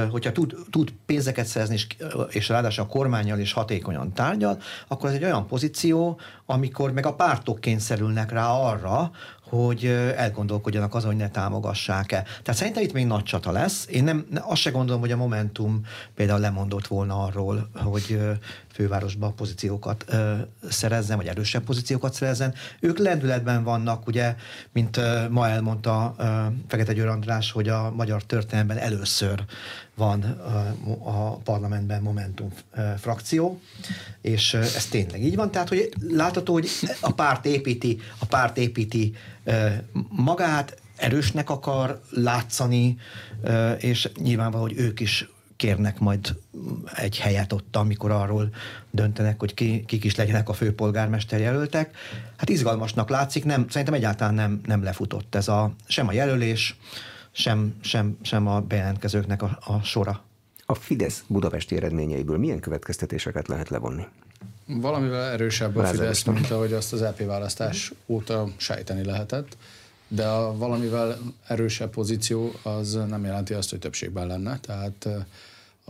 hogyha tud, tud pénzeket szerezni, és, és ráadásul a kormányjal is hatékonyan tárgyal, akkor ez egy olyan pozíció, amikor meg a pártok kényszerülnek rá arra, hogy elgondolkodjanak azon, hogy ne támogassák-e. Tehát szerintem itt még nagy csata lesz. Én nem, azt se gondolom, hogy a Momentum például lemondott volna arról, hogy fővárosba pozíciókat ö, szerezzen, vagy erősebb pozíciókat szerezzen. Ők lendületben vannak, ugye, mint ö, ma elmondta ö, Fekete Győr András, hogy a magyar történelemben először van ö, a parlamentben Momentum ö, frakció, és ö, ez tényleg így van. Tehát, hogy látható, hogy a párt építi, a párt építi ö, magát, erősnek akar látszani, és nyilvánvaló, hogy ők is kérnek majd egy helyet ott, amikor arról döntenek, hogy ki, kik is legyenek a főpolgármester jelöltek. Hát izgalmasnak látszik, nem, szerintem egyáltalán nem, nem lefutott ez a, sem a jelölés, sem, sem, sem a bejelentkezőknek a, a sora. A Fidesz budapesti eredményeiből milyen következtetéseket lehet levonni? Valamivel erősebb a Fidesz, mint ahogy azt az EP választás óta sejteni lehetett, de a valamivel erősebb pozíció az nem jelenti azt, hogy többségben lenne. Tehát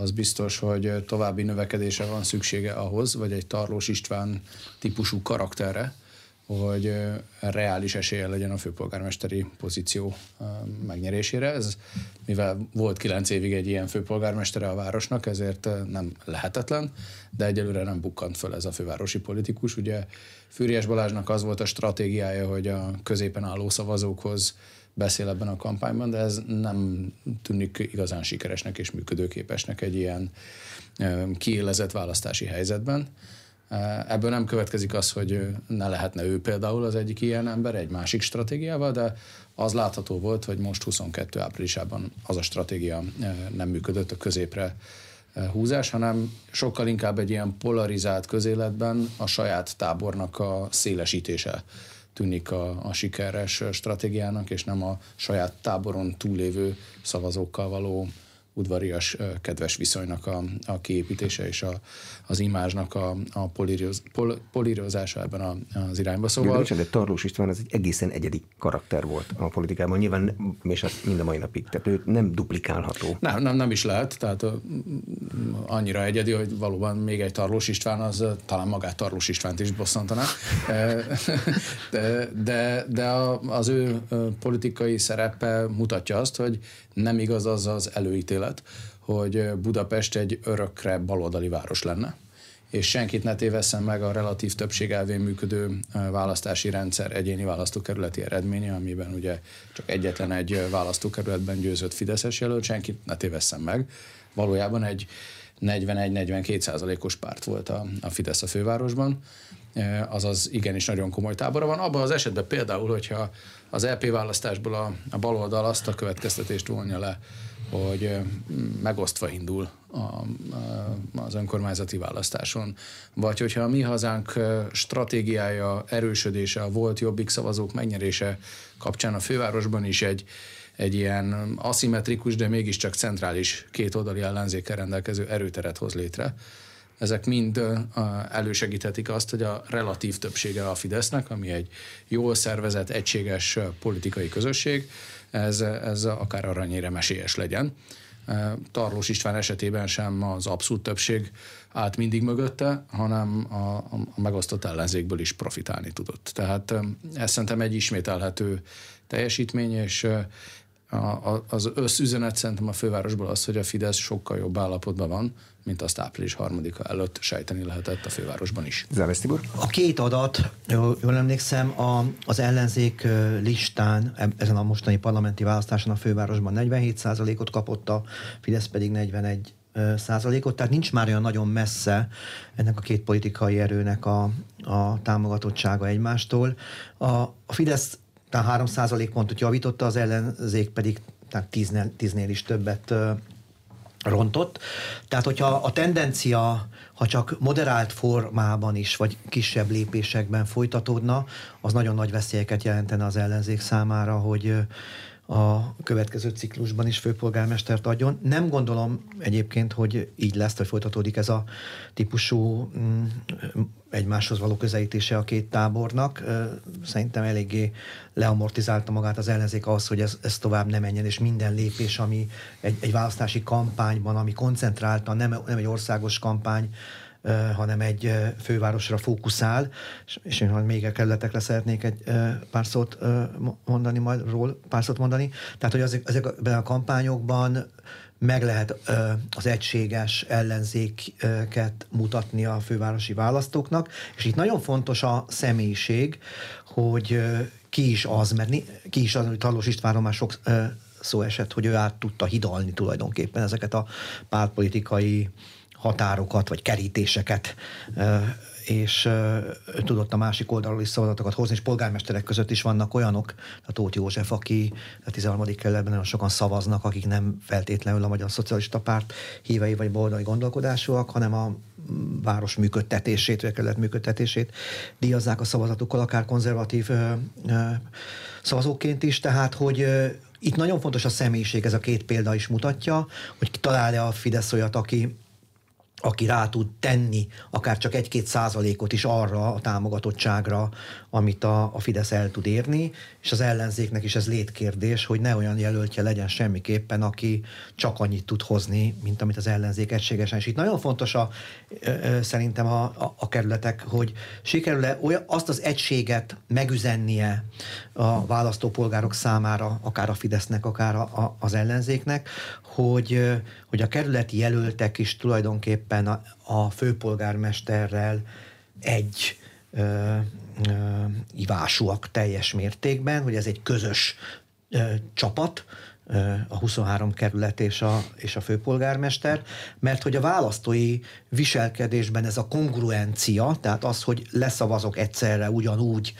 az biztos, hogy további növekedése van szüksége ahhoz, vagy egy Tarlós István típusú karakterre, hogy reális esélye legyen a főpolgármesteri pozíció megnyerésére. Ez, mivel volt kilenc évig egy ilyen főpolgármestere a városnak, ezért nem lehetetlen, de egyelőre nem bukkant föl ez a fővárosi politikus. Ugye Fűries Balázsnak az volt a stratégiája, hogy a középen álló szavazókhoz beszél ebben a kampányban, de ez nem tűnik igazán sikeresnek és működőképesnek egy ilyen kiélezett választási helyzetben. Ebből nem következik az, hogy ne lehetne ő például az egyik ilyen ember egy másik stratégiával, de az látható volt, hogy most 22 áprilisában az a stratégia nem működött a középre húzás, hanem sokkal inkább egy ilyen polarizált közéletben a saját tábornak a szélesítése tűnik a, a sikeres stratégiának, és nem a saját táboron túlévő szavazókkal való udvarias, kedves viszonynak a, a kiépítése és a, az imázsnak a, a políroz, pol, polírozása ebben a, az irányba. Szóval... Bocsán, de Tarlós István az egy egészen egyedi karakter volt a politikában, nyilván és az mind a mai napig, tehát ő nem duplikálható. Nem, nem, nem is lehet, tehát annyira egyedi, hogy valóban még egy Tarlós István, az talán magát Tarlós Istvánt is bosszantaná, de, de, de az ő politikai szerepe mutatja azt, hogy nem igaz az az előítélet, hogy Budapest egy örökre baloldali város lenne és senkit ne tévesszen meg a relatív többség elvén működő választási rendszer egyéni választókerületi eredménye, amiben ugye csak egyetlen egy választókerületben győzött Fideszes jelölt, senkit ne tévesszen meg. Valójában egy 41-42 százalékos párt volt a, a Fidesz a fővárosban, azaz igenis nagyon komoly tábora van. Abban az esetben például, hogyha az LP e választásból a, a baloldal azt a következtetést vonja le, hogy megosztva indul a, a, az önkormányzati választáson. Vagy hogyha a mi hazánk stratégiája, erősödése, a volt jobbik szavazók megnyerése kapcsán a fővárosban is egy, egy ilyen aszimmetrikus, de mégiscsak centrális kétoldali ellenzékkel rendelkező erőteret hoz létre, ezek mind elősegíthetik azt, hogy a relatív többsége a Fidesznek, ami egy jól szervezett, egységes politikai közösség, ez, ez akár aranyére mesélyes legyen. Tarlós István esetében sem az abszolút többség állt mindig mögötte, hanem a, a megosztott ellenzékből is profitálni tudott. Tehát ez szerintem egy ismételhető teljesítmény, és a, az összüzenet szerintem a fővárosból az, hogy a Fidesz sokkal jobb állapotban van, mint azt április harmadika előtt sejteni lehetett a fővárosban is. Záves Tibor? A két adat, jól emlékszem, a, az ellenzék listán ezen a mostani parlamenti választáson a fővárosban 47%-ot kapott, a Fidesz pedig 41 százalékot, tehát nincs már olyan nagyon messze ennek a két politikai erőnek a, a támogatottsága egymástól. A, a Fidesz tehát 3 pontot javította, az ellenzék pedig tehát 10-nél, 10-nél is többet rontott. Tehát, hogyha a tendencia, ha csak moderált formában is, vagy kisebb lépésekben folytatódna, az nagyon nagy veszélyeket jelentene az ellenzék számára, hogy a következő ciklusban is főpolgármestert adjon. Nem gondolom egyébként, hogy így lesz, hogy folytatódik ez a típusú mm, egymáshoz való közelítése a két tábornak. Szerintem eléggé leamortizálta magát az ellenzék ahhoz, hogy ez, ez tovább nem menjen, és minden lépés, ami egy, egy választási kampányban, ami koncentráltan, nem, nem egy országos kampány, hanem egy fővárosra fókuszál, és én még a kerületekre szeretnék egy pár szót mondani, majd ról pár szót mondani. Tehát, hogy ezek, ezekben a kampányokban meg lehet az egységes ellenzéket mutatni a fővárosi választóknak, és itt nagyon fontos a személyiség, hogy ki is az, mert ki is az, hogy Talós Istvánról már sok szó esett, hogy ő át tudta hidalni tulajdonképpen ezeket a pártpolitikai határokat, vagy kerítéseket és tudott a másik oldalról is szavazatokat hozni, és polgármesterek között is vannak olyanok, a Tóth József, aki a 13. kerületben nagyon sokan szavaznak, akik nem feltétlenül a Magyar Szocialista Párt hívei vagy boldai gondolkodásúak, hanem a város működtetését, vagy a kerület működtetését díjazzák a szavazatukkal, akár konzervatív ö, ö, szavazóként is, tehát hogy ö, itt nagyon fontos a személyiség, ez a két példa is mutatja, hogy találja a Fidesz olyat, aki aki rá tud tenni akár csak egy-két százalékot is arra a támogatottságra, amit a, a Fidesz el tud érni, és az ellenzéknek is ez létkérdés, hogy ne olyan jelöltje legyen semmiképpen, aki csak annyit tud hozni, mint amit az ellenzék egységesen. És itt nagyon fontos a, szerintem a, a, a kerületek, hogy sikerül-e olyan, azt az egységet megüzennie a választópolgárok számára, akár a Fidesznek, akár a, a, az ellenzéknek, hogy, hogy a kerületi jelöltek is tulajdonképpen a, a főpolgármesterrel egy ö, ö, ivásúak teljes mértékben, hogy ez egy közös ö, csapat, a 23 kerület és a, és a főpolgármester, mert hogy a választói viselkedésben ez a kongruencia, tehát az, hogy leszavazok egyszerre ugyanúgy,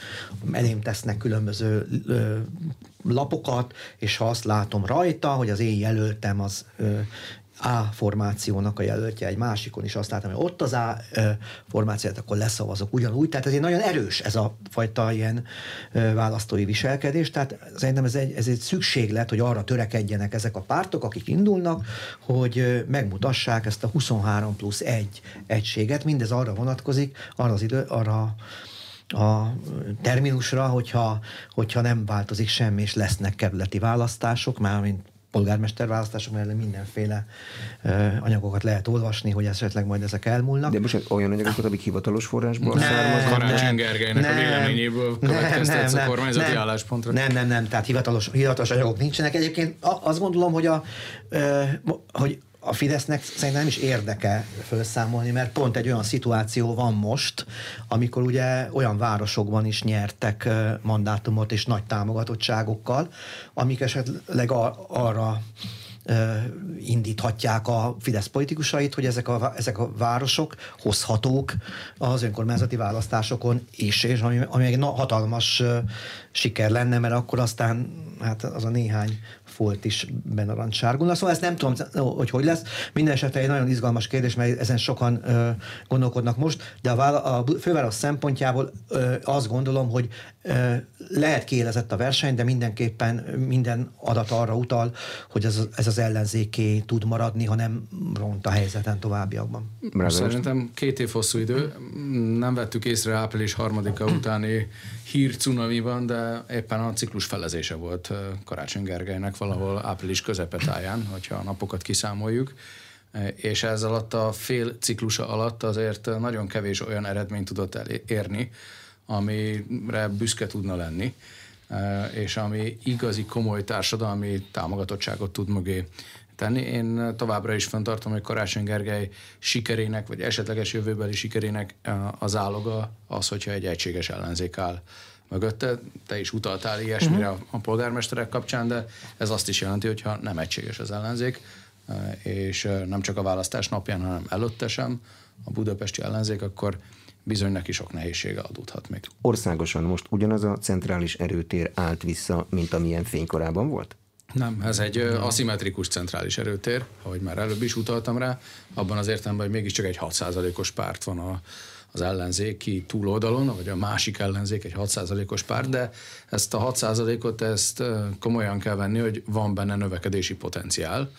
elém tesznek különböző ö, lapokat, és ha azt látom rajta, hogy az én jelöltem az ö, a formációnak a jelöltje, egy másikon is azt látom, hogy ott az A formációt, akkor leszavazok ugyanúgy. Tehát ez egy nagyon erős ez a fajta ilyen választói viselkedés. Tehát szerintem ez egy, ez egy szükséglet, hogy arra törekedjenek ezek a pártok, akik indulnak, hogy megmutassák ezt a 23 plusz 1 egységet. Mindez arra vonatkozik, arra az idő, arra a terminusra, hogyha, hogyha nem változik semmi, és lesznek kerületi választások, már mint polgármester választások mellett mindenféle anyagokat lehet olvasni, hogy esetleg majd ezek elmúlnak. De most olyan anyagokat, amik hivatalos forrásból származnak? Karácsony Gergelynek nem, a véleményéből következtetsz a kormányzati nem, álláspontra? Nem, nem, nem, tehát hivatalos, hivatalos anyagok nincsenek. Egyébként azt gondolom, hogy, a, hogy a Fidesznek szerintem nem is érdeke felszámolni, mert pont egy olyan szituáció van most, amikor ugye olyan városokban is nyertek mandátumot és nagy támogatottságokkal, amik esetleg arra indíthatják a Fidesz politikusait, hogy ezek a, ezek a városok hozhatók az önkormányzati választásokon is, és ami, ami egy hatalmas siker lenne, mert akkor aztán hát az a néhány folt is benarancsárgulna. Szóval ezt nem tudom, hogy hogy lesz. Minden esetre egy nagyon izgalmas kérdés, mert ezen sokan ö, gondolkodnak most, de a, vála- a főváros szempontjából ö, azt gondolom, hogy ö, lehet kiélezett a verseny, de mindenképpen minden adat arra utal, hogy ez, ez az ellenzéké tud maradni, ha nem ront a helyzeten továbbiakban. Szerintem két év hosszú idő. Nem vettük észre április harmadika utáni hír cunamiban, de éppen a ciklus felezése volt Karácsony Gergelynek valahol április közepetáján, hogyha a napokat kiszámoljuk és ez alatt a fél ciklusa alatt azért nagyon kevés olyan eredményt tudott elérni, amire büszke tudna lenni, és ami igazi komoly társadalmi támogatottságot tud mögé tenni. Én továbbra is fenntartom, hogy Karácsony Gergely sikerének, vagy esetleges jövőbeli sikerének az áloga az, hogyha egy egységes ellenzék áll mögötte. Te is utaltál ilyesmire uh-huh. a polgármesterek kapcsán, de ez azt is jelenti, hogyha nem egységes az ellenzék, és nem csak a választás napján, hanem előtte sem a budapesti ellenzék, akkor bizony neki sok nehézsége adódhat még. Országosan most ugyanaz a centrális erőtér állt vissza, mint amilyen fénykorában volt? Nem, ez egy aszimmetrikus centrális erőtér, ahogy már előbb is utaltam rá, abban az értelemben, hogy mégiscsak egy 6%-os párt van a, az ellenzéki túloldalon, vagy a másik ellenzék egy 6%-os párt, de ezt a 6%-ot ezt komolyan kell venni, hogy van benne növekedési potenciál,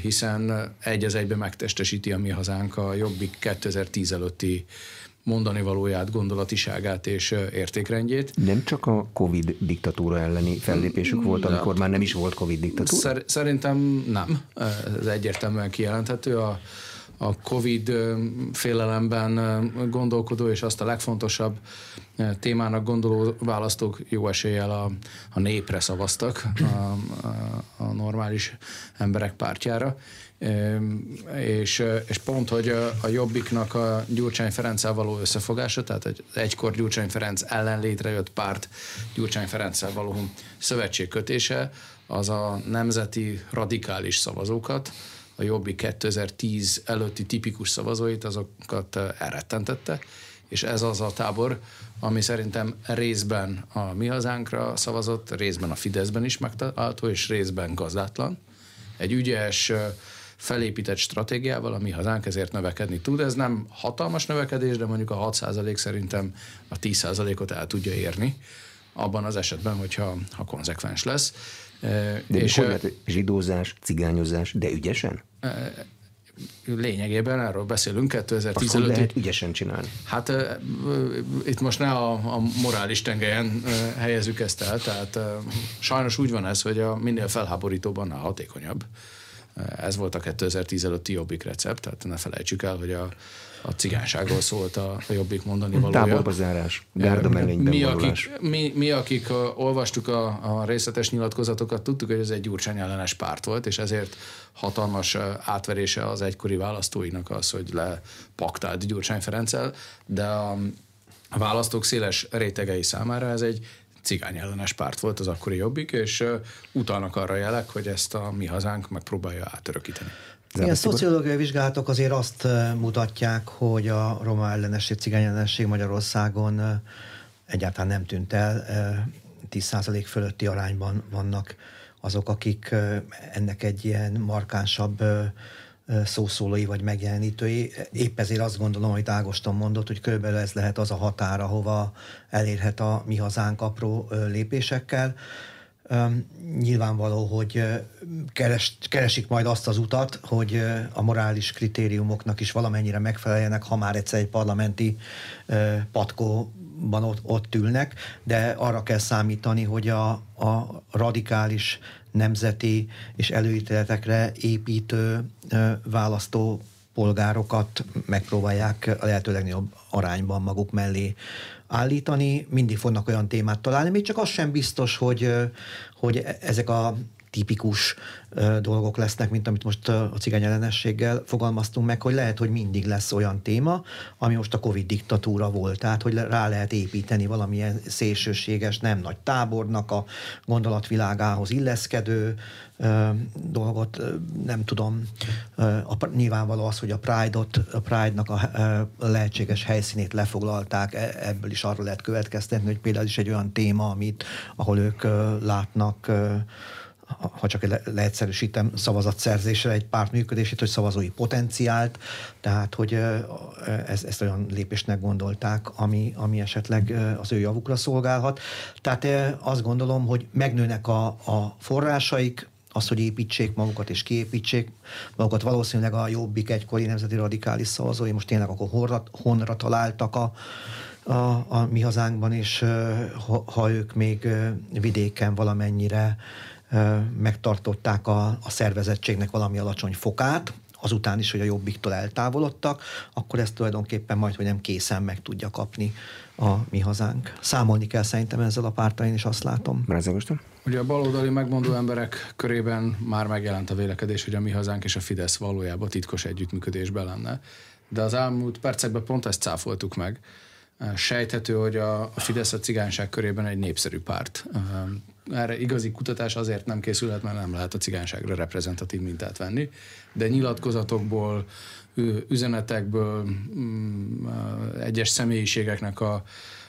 hiszen egy az egybe megtestesíti a mi hazánk a Jobbik 2010 előtti mondani valóját, gondolatiságát és értékrendjét. Nem csak a Covid diktatúra elleni fellépésük volt, amikor már nem is volt Covid diktatúra? Szer- szerintem nem. Ez egyértelműen kijelenthető. A, a Covid félelemben gondolkodó, és azt a legfontosabb témának gondoló választók jó eséllyel a, a népre szavaztak, a, a, a normális emberek pártjára, és, és pont, hogy a Jobbiknak a Gyurcsány Ferenccel való összefogása, tehát egy egykor Gyurcsány Ferenc ellen létrejött párt Gyurcsány Ferenccel való szövetségkötése, az a nemzeti radikális szavazókat, a Jobbik 2010 előtti tipikus szavazóit, azokat elrettentette, és ez az a tábor, ami szerintem részben a mi hazánkra szavazott, részben a Fideszben is megtalálható, és részben gazdátlan. Egy ügyes, felépített stratégiával a mi hazánk ezért növekedni tud. Ez nem hatalmas növekedés, de mondjuk a 6% szerintem a 10%-ot el tudja érni abban az esetben, hogyha ha konzekvens lesz. De és hogy lehet, zsidózás, cigányozás, de ügyesen? Lényegében erről beszélünk 2015 Azt lehet ügyesen csinálni? Hát itt most ne a, a morális tengelyen uh, helyezzük ezt el, tehát sajnos úgy van ez, hogy a minél felháborítóbb, annál hatékonyabb. Ez volt a 2010 előtti jobbik recept, tehát ne felejtsük el, hogy a, a cigányságról szólt a, a jobbik mondani valója. Táborba zárás, gárda mi, akik, mi, mi, akik uh, olvastuk a, a részletes nyilatkozatokat, tudtuk, hogy ez egy gyurcsány ellenes párt volt, és ezért hatalmas átverése az egykori választóinak az, hogy lepaktált Gyurcsány Ferenccel, de a, a választók széles rétegei számára ez egy cigány ellenes párt volt az akkori jobbik, és utalnak arra jelek, hogy ezt a mi hazánk megpróbálja átörökíteni. Igen, szociológiai vizsgálatok azért azt mutatják, hogy a roma ellenesség, cigány ellenesség Magyarországon egyáltalán nem tűnt el. 10% fölötti arányban vannak azok, akik ennek egy ilyen markánsabb szószólói vagy megjelenítői. Épp ezért azt gondolom, hogy Ágoston mondott, hogy körülbelül ez lehet az a határ, ahova elérhet a mi hazánk apró lépésekkel. Nyilvánvaló, hogy keres, keresik majd azt az utat, hogy a morális kritériumoknak is valamennyire megfeleljenek, ha már egyszer egy parlamenti patkóban ott, ott ülnek, de arra kell számítani, hogy a, a radikális nemzeti és előítéletekre építő választó polgárokat megpróbálják a lehető legnagyobb arányban maguk mellé állítani, mindig fognak olyan témát találni, még csak az sem biztos, hogy, hogy e-, ezek a tipikus dolgok lesznek, mint amit most a cigány ellenességgel fogalmaztunk meg, hogy lehet, hogy mindig lesz olyan téma, ami most a Covid diktatúra volt, tehát hogy rá lehet építeni valamilyen szélsőséges, nem nagy tábornak a gondolatvilágához illeszkedő dolgot, nem tudom, a, nyilvánvaló az, hogy a Pride-ot, a Pride-nak a, lehetséges helyszínét lefoglalták, e, ebből is arra lehet következtetni, hogy például is egy olyan téma, amit, ahol ők látnak ha csak le, leegyszerűsítem, szavazatszerzésre egy párt működését, hogy szavazói potenciált, tehát hogy ez, ezt olyan lépésnek gondolták, ami, ami esetleg az ő javukra szolgálhat. Tehát azt gondolom, hogy megnőnek a, a forrásaik, az, hogy építsék magukat és kiépítsék magukat. Valószínűleg a jobbik egykori nemzeti radikális szavazói most tényleg akkor honra, honra találtak a a, a mi hazánkban, és ha, ha ők még vidéken valamennyire megtartották a, a szervezettségnek valami alacsony fokát, azután is, hogy a jobbiktól eltávolodtak, akkor ezt tulajdonképpen majd, hogy nem készen meg tudja kapni a mi hazánk. Számolni kell szerintem ezzel a pártal, én is azt látom. Ugye a baloldali megmondó emberek körében már megjelent a vélekedés, hogy a mi hazánk és a Fidesz valójában titkos együttműködésben lenne. De az elmúlt percekben pont ezt cáfoltuk meg. Sejthető, hogy a Fidesz a cigányság körében egy népszerű párt. Erre igazi kutatás azért nem készülhet, mert nem lehet a cigányságra reprezentatív mintát venni, de nyilatkozatokból, üzenetekből, mm, egyes személyiségeknek a,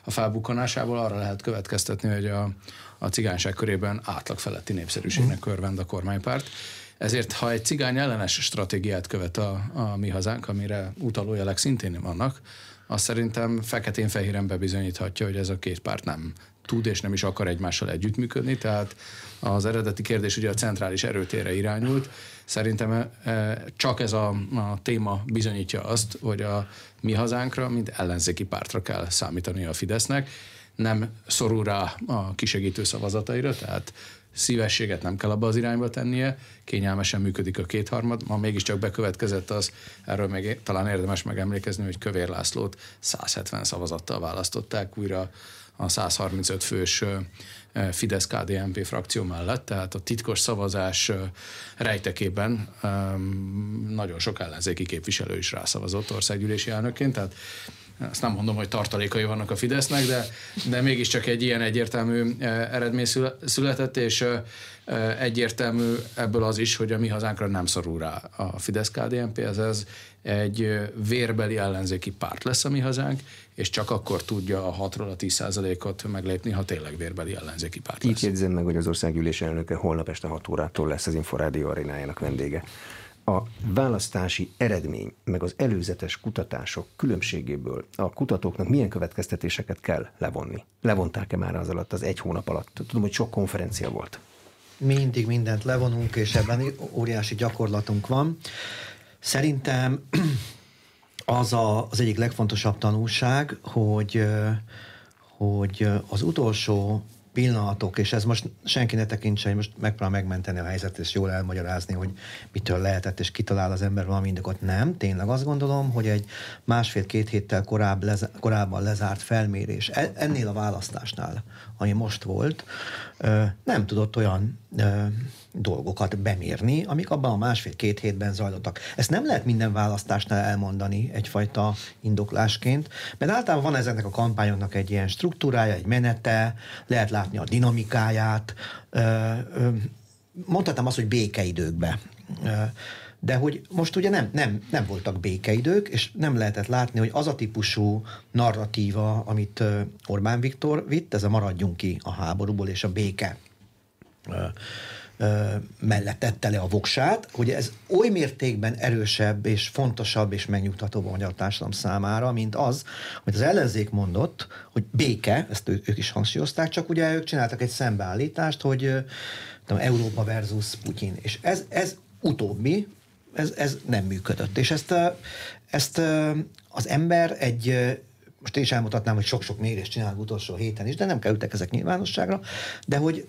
a felbukkanásából arra lehet következtetni, hogy a, a cigányság körében átlag feletti népszerűségnek örvend a kormánypárt. Ezért, ha egy cigány ellenes stratégiát követ a, a mi hazánk, amire utalójelek szintén vannak, azt szerintem feketén-fehéren bebizonyíthatja, hogy ez a két párt nem tud és nem is akar egymással együttműködni, tehát az eredeti kérdés ugye a centrális erőtérre irányult. Szerintem e, e, csak ez a, a téma bizonyítja azt, hogy a mi hazánkra, mint ellenzéki pártra kell számítani a Fidesznek, nem szorul rá a kisegítő szavazataira, tehát szívességet nem kell abba az irányba tennie, kényelmesen működik a kétharmad, ma mégiscsak bekövetkezett az, erről még talán érdemes megemlékezni, hogy Kövér Lászlót 170 szavazattal választották újra a 135 fős Fidesz-KDNP frakció mellett, tehát a titkos szavazás rejtekében nagyon sok ellenzéki képviselő is rászavazott országgyűlési elnökként, tehát azt nem mondom, hogy tartalékai vannak a Fidesznek, de, de mégiscsak egy ilyen egyértelmű eredmény született, és egyértelmű ebből az is, hogy a mi hazánkra nem szorul rá a Fidesz-KDNP, ez, ez egy vérbeli ellenzéki párt lesz a mi hazánk, és csak akkor tudja a 6-ról a 10 ot meglépni, ha tényleg vérbeli ellenzéki párt lesz. Így jegyzem meg, hogy az országgyűlés elnöke holnap este 6 órától lesz az Inforádió arénájának vendége. A választási eredmény, meg az előzetes kutatások különbségéből a kutatóknak milyen következtetéseket kell levonni? Levonták-e már az alatt, az egy hónap alatt? Tudom, hogy sok konferencia volt. Mindig mindent levonunk, és ebben óriási gyakorlatunk van. Szerintem [clears throat] az a, az egyik legfontosabb tanulság, hogy, hogy az utolsó pillanatok, és ez most senki ne tekintse, hogy most megpróbál megmenteni a helyzetet, és jól elmagyarázni, hogy mitől lehetett, és kitalál az ember valami indokot. Nem, tényleg azt gondolom, hogy egy másfél-két héttel korább, lez, korábban lezárt felmérés e, ennél a választásnál, ami most volt, nem tudott olyan dolgokat bemérni, amik abban a másfél-két hétben zajlottak. Ezt nem lehet minden választásnál elmondani egyfajta indoklásként, mert általában van ezeknek a kampányoknak egy ilyen struktúrája, egy menete, lehet látni a dinamikáját. Mondhatnám azt, hogy békeidőkbe. De hogy most ugye nem, nem, nem voltak békeidők, és nem lehetett látni, hogy az a típusú narratíva, amit Orbán Viktor vitt, ez a maradjunk ki a háborúból és a béke mellett tette le a voksát, hogy ez oly mértékben erősebb és fontosabb és megnyugtatóbb a magyar társadalom számára, mint az, hogy az ellenzék mondott, hogy béke, ezt ő, ők is hangsúlyozták, csak ugye ők csináltak egy szembeállítást, hogy tudom, Európa versus Putyin. És ez, ez utóbbi, ez, ez nem működött. És ezt, ezt az ember egy most én is elmutatnám, hogy sok-sok mérést csinálunk utolsó héten is, de nem kerültek ezek nyilvánosságra, de hogy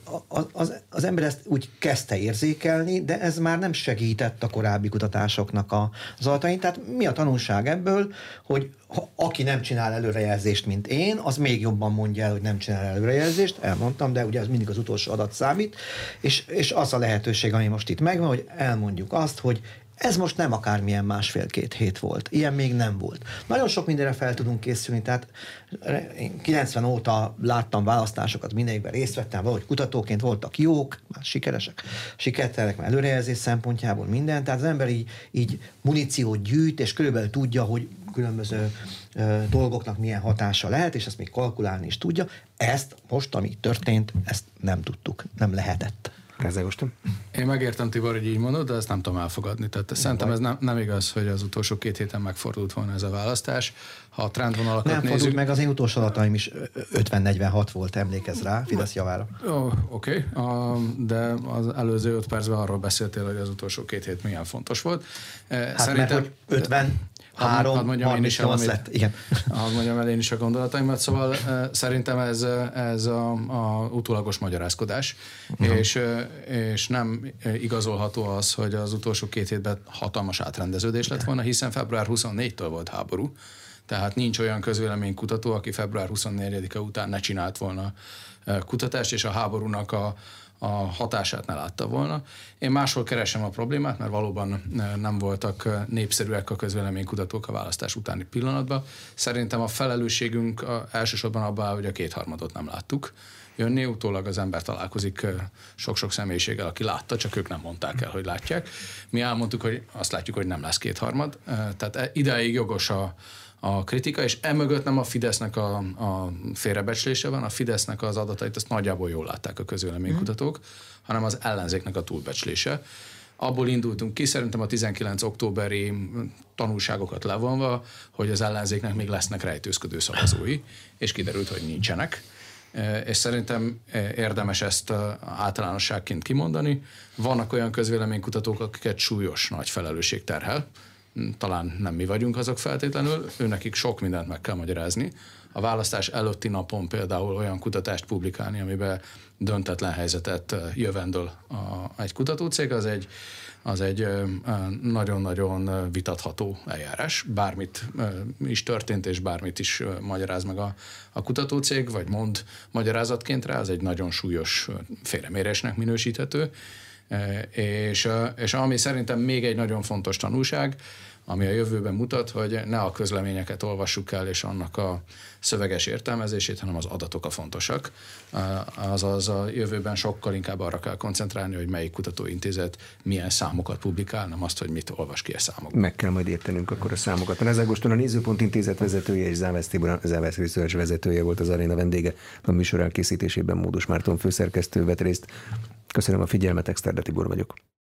az, az, ember ezt úgy kezdte érzékelni, de ez már nem segített a korábbi kutatásoknak a, az adatain. Tehát mi a tanulság ebből, hogy ha, aki nem csinál előrejelzést, mint én, az még jobban mondja el, hogy nem csinál előrejelzést, elmondtam, de ugye ez mindig az utolsó adat számít, és, és az a lehetőség, ami most itt megvan, hogy elmondjuk azt, hogy ez most nem akármilyen másfél-két hét volt. Ilyen még nem volt. Nagyon sok mindenre fel tudunk készülni, tehát én 90 óta láttam választásokat, mindegyikben részt vettem, valahogy kutatóként voltak jók, már sikeresek, sikertelek, már előrejelzés szempontjából minden, tehát az ember így, így muníciót gyűjt, és körülbelül tudja, hogy különböző ö, dolgoknak milyen hatása lehet, és ezt még kalkulálni is tudja. Ezt most, ami történt, ezt nem tudtuk, nem lehetett. Ezzel Én megértem, Tibor, hogy így mondod, de ezt nem tudom elfogadni. Tehát szerintem ez nem, nem igaz, hogy az utolsó két héten megfordult volna ez a választás. Ha a trendvonalakat nem nézzük... fordult meg, az én utolsó adataim is 50-46 volt, emlékez rá, Fidesz javára. Oh, Oké, okay. de az előző öt percben arról beszéltél, hogy az utolsó két hét milyen fontos volt. Hát Szerintem, mert hogy 50 Három, hadd mondjam én is el, amit, lett. Igen. [laughs] Hadd mondjam el én is a gondolataimat. Szóval szerintem ez, ez a, a utólagos magyarázkodás, uh-huh. és, és nem igazolható az, hogy az utolsó két hétben hatalmas átrendeződés lett volna, hiszen február 24-től volt háború, tehát nincs olyan közvéleménykutató, aki február 24-e után ne csinált volna kutatást, és a háborúnak a, a hatását ne látta volna. Én máshol keresem a problémát, mert valóban eh, nem voltak eh, népszerűek a közvéleménykutatók a választás utáni pillanatban. Szerintem a felelősségünk elsősorban abban, hogy a kétharmadot nem láttuk jönni, utólag az ember találkozik eh, sok-sok személyiséggel, aki látta, csak ők nem mondták el, hogy látják. Mi elmondtuk, hogy azt látjuk, hogy nem lesz kétharmad. Tehát ideig jogos a, a kritika, és emögött nem a Fidesznek a, a félrebecslése van, a Fidesznek az adatait azt nagyjából jól látták a közvéleménykutatók, mm. hanem az ellenzéknek a túlbecslése. Abból indultunk ki, szerintem a 19 októberi tanulságokat levonva, hogy az ellenzéknek még lesznek rejtőzködő szavazói, és kiderült, hogy nincsenek. E, és szerintem e, érdemes ezt általánosságként kimondani. Vannak olyan közvéleménykutatók, akiket súlyos nagy felelősség terhel, talán nem mi vagyunk azok feltétlenül, őnekik sok mindent meg kell magyarázni. A választás előtti napon például olyan kutatást publikálni, amiben döntetlen helyzetet jövendől a, egy kutatócég, az egy, az egy nagyon-nagyon vitatható eljárás. Bármit is történt, és bármit is magyaráz meg a, a kutatócég, vagy mond magyarázatként rá, az egy nagyon súlyos félremérésnek minősíthető. És, és ami szerintem még egy nagyon fontos tanulság, ami a jövőben mutat, hogy ne a közleményeket olvassuk el, és annak a szöveges értelmezését, hanem az adatok a fontosak. Azaz a jövőben sokkal inkább arra kell koncentrálni, hogy melyik kutatóintézet milyen számokat publikál, nem azt, hogy mit olvas ki a számokban. Meg kell majd értenünk akkor a számokat. Ez Ágoston a Nézőpont Intézet vezetője és Závesz Tibor, vezetője volt az aréna vendége. A műsor elkészítésében Módos Márton főszerkesztő vett részt. Köszönöm a figyelmet, Exterde Tibor vagyok.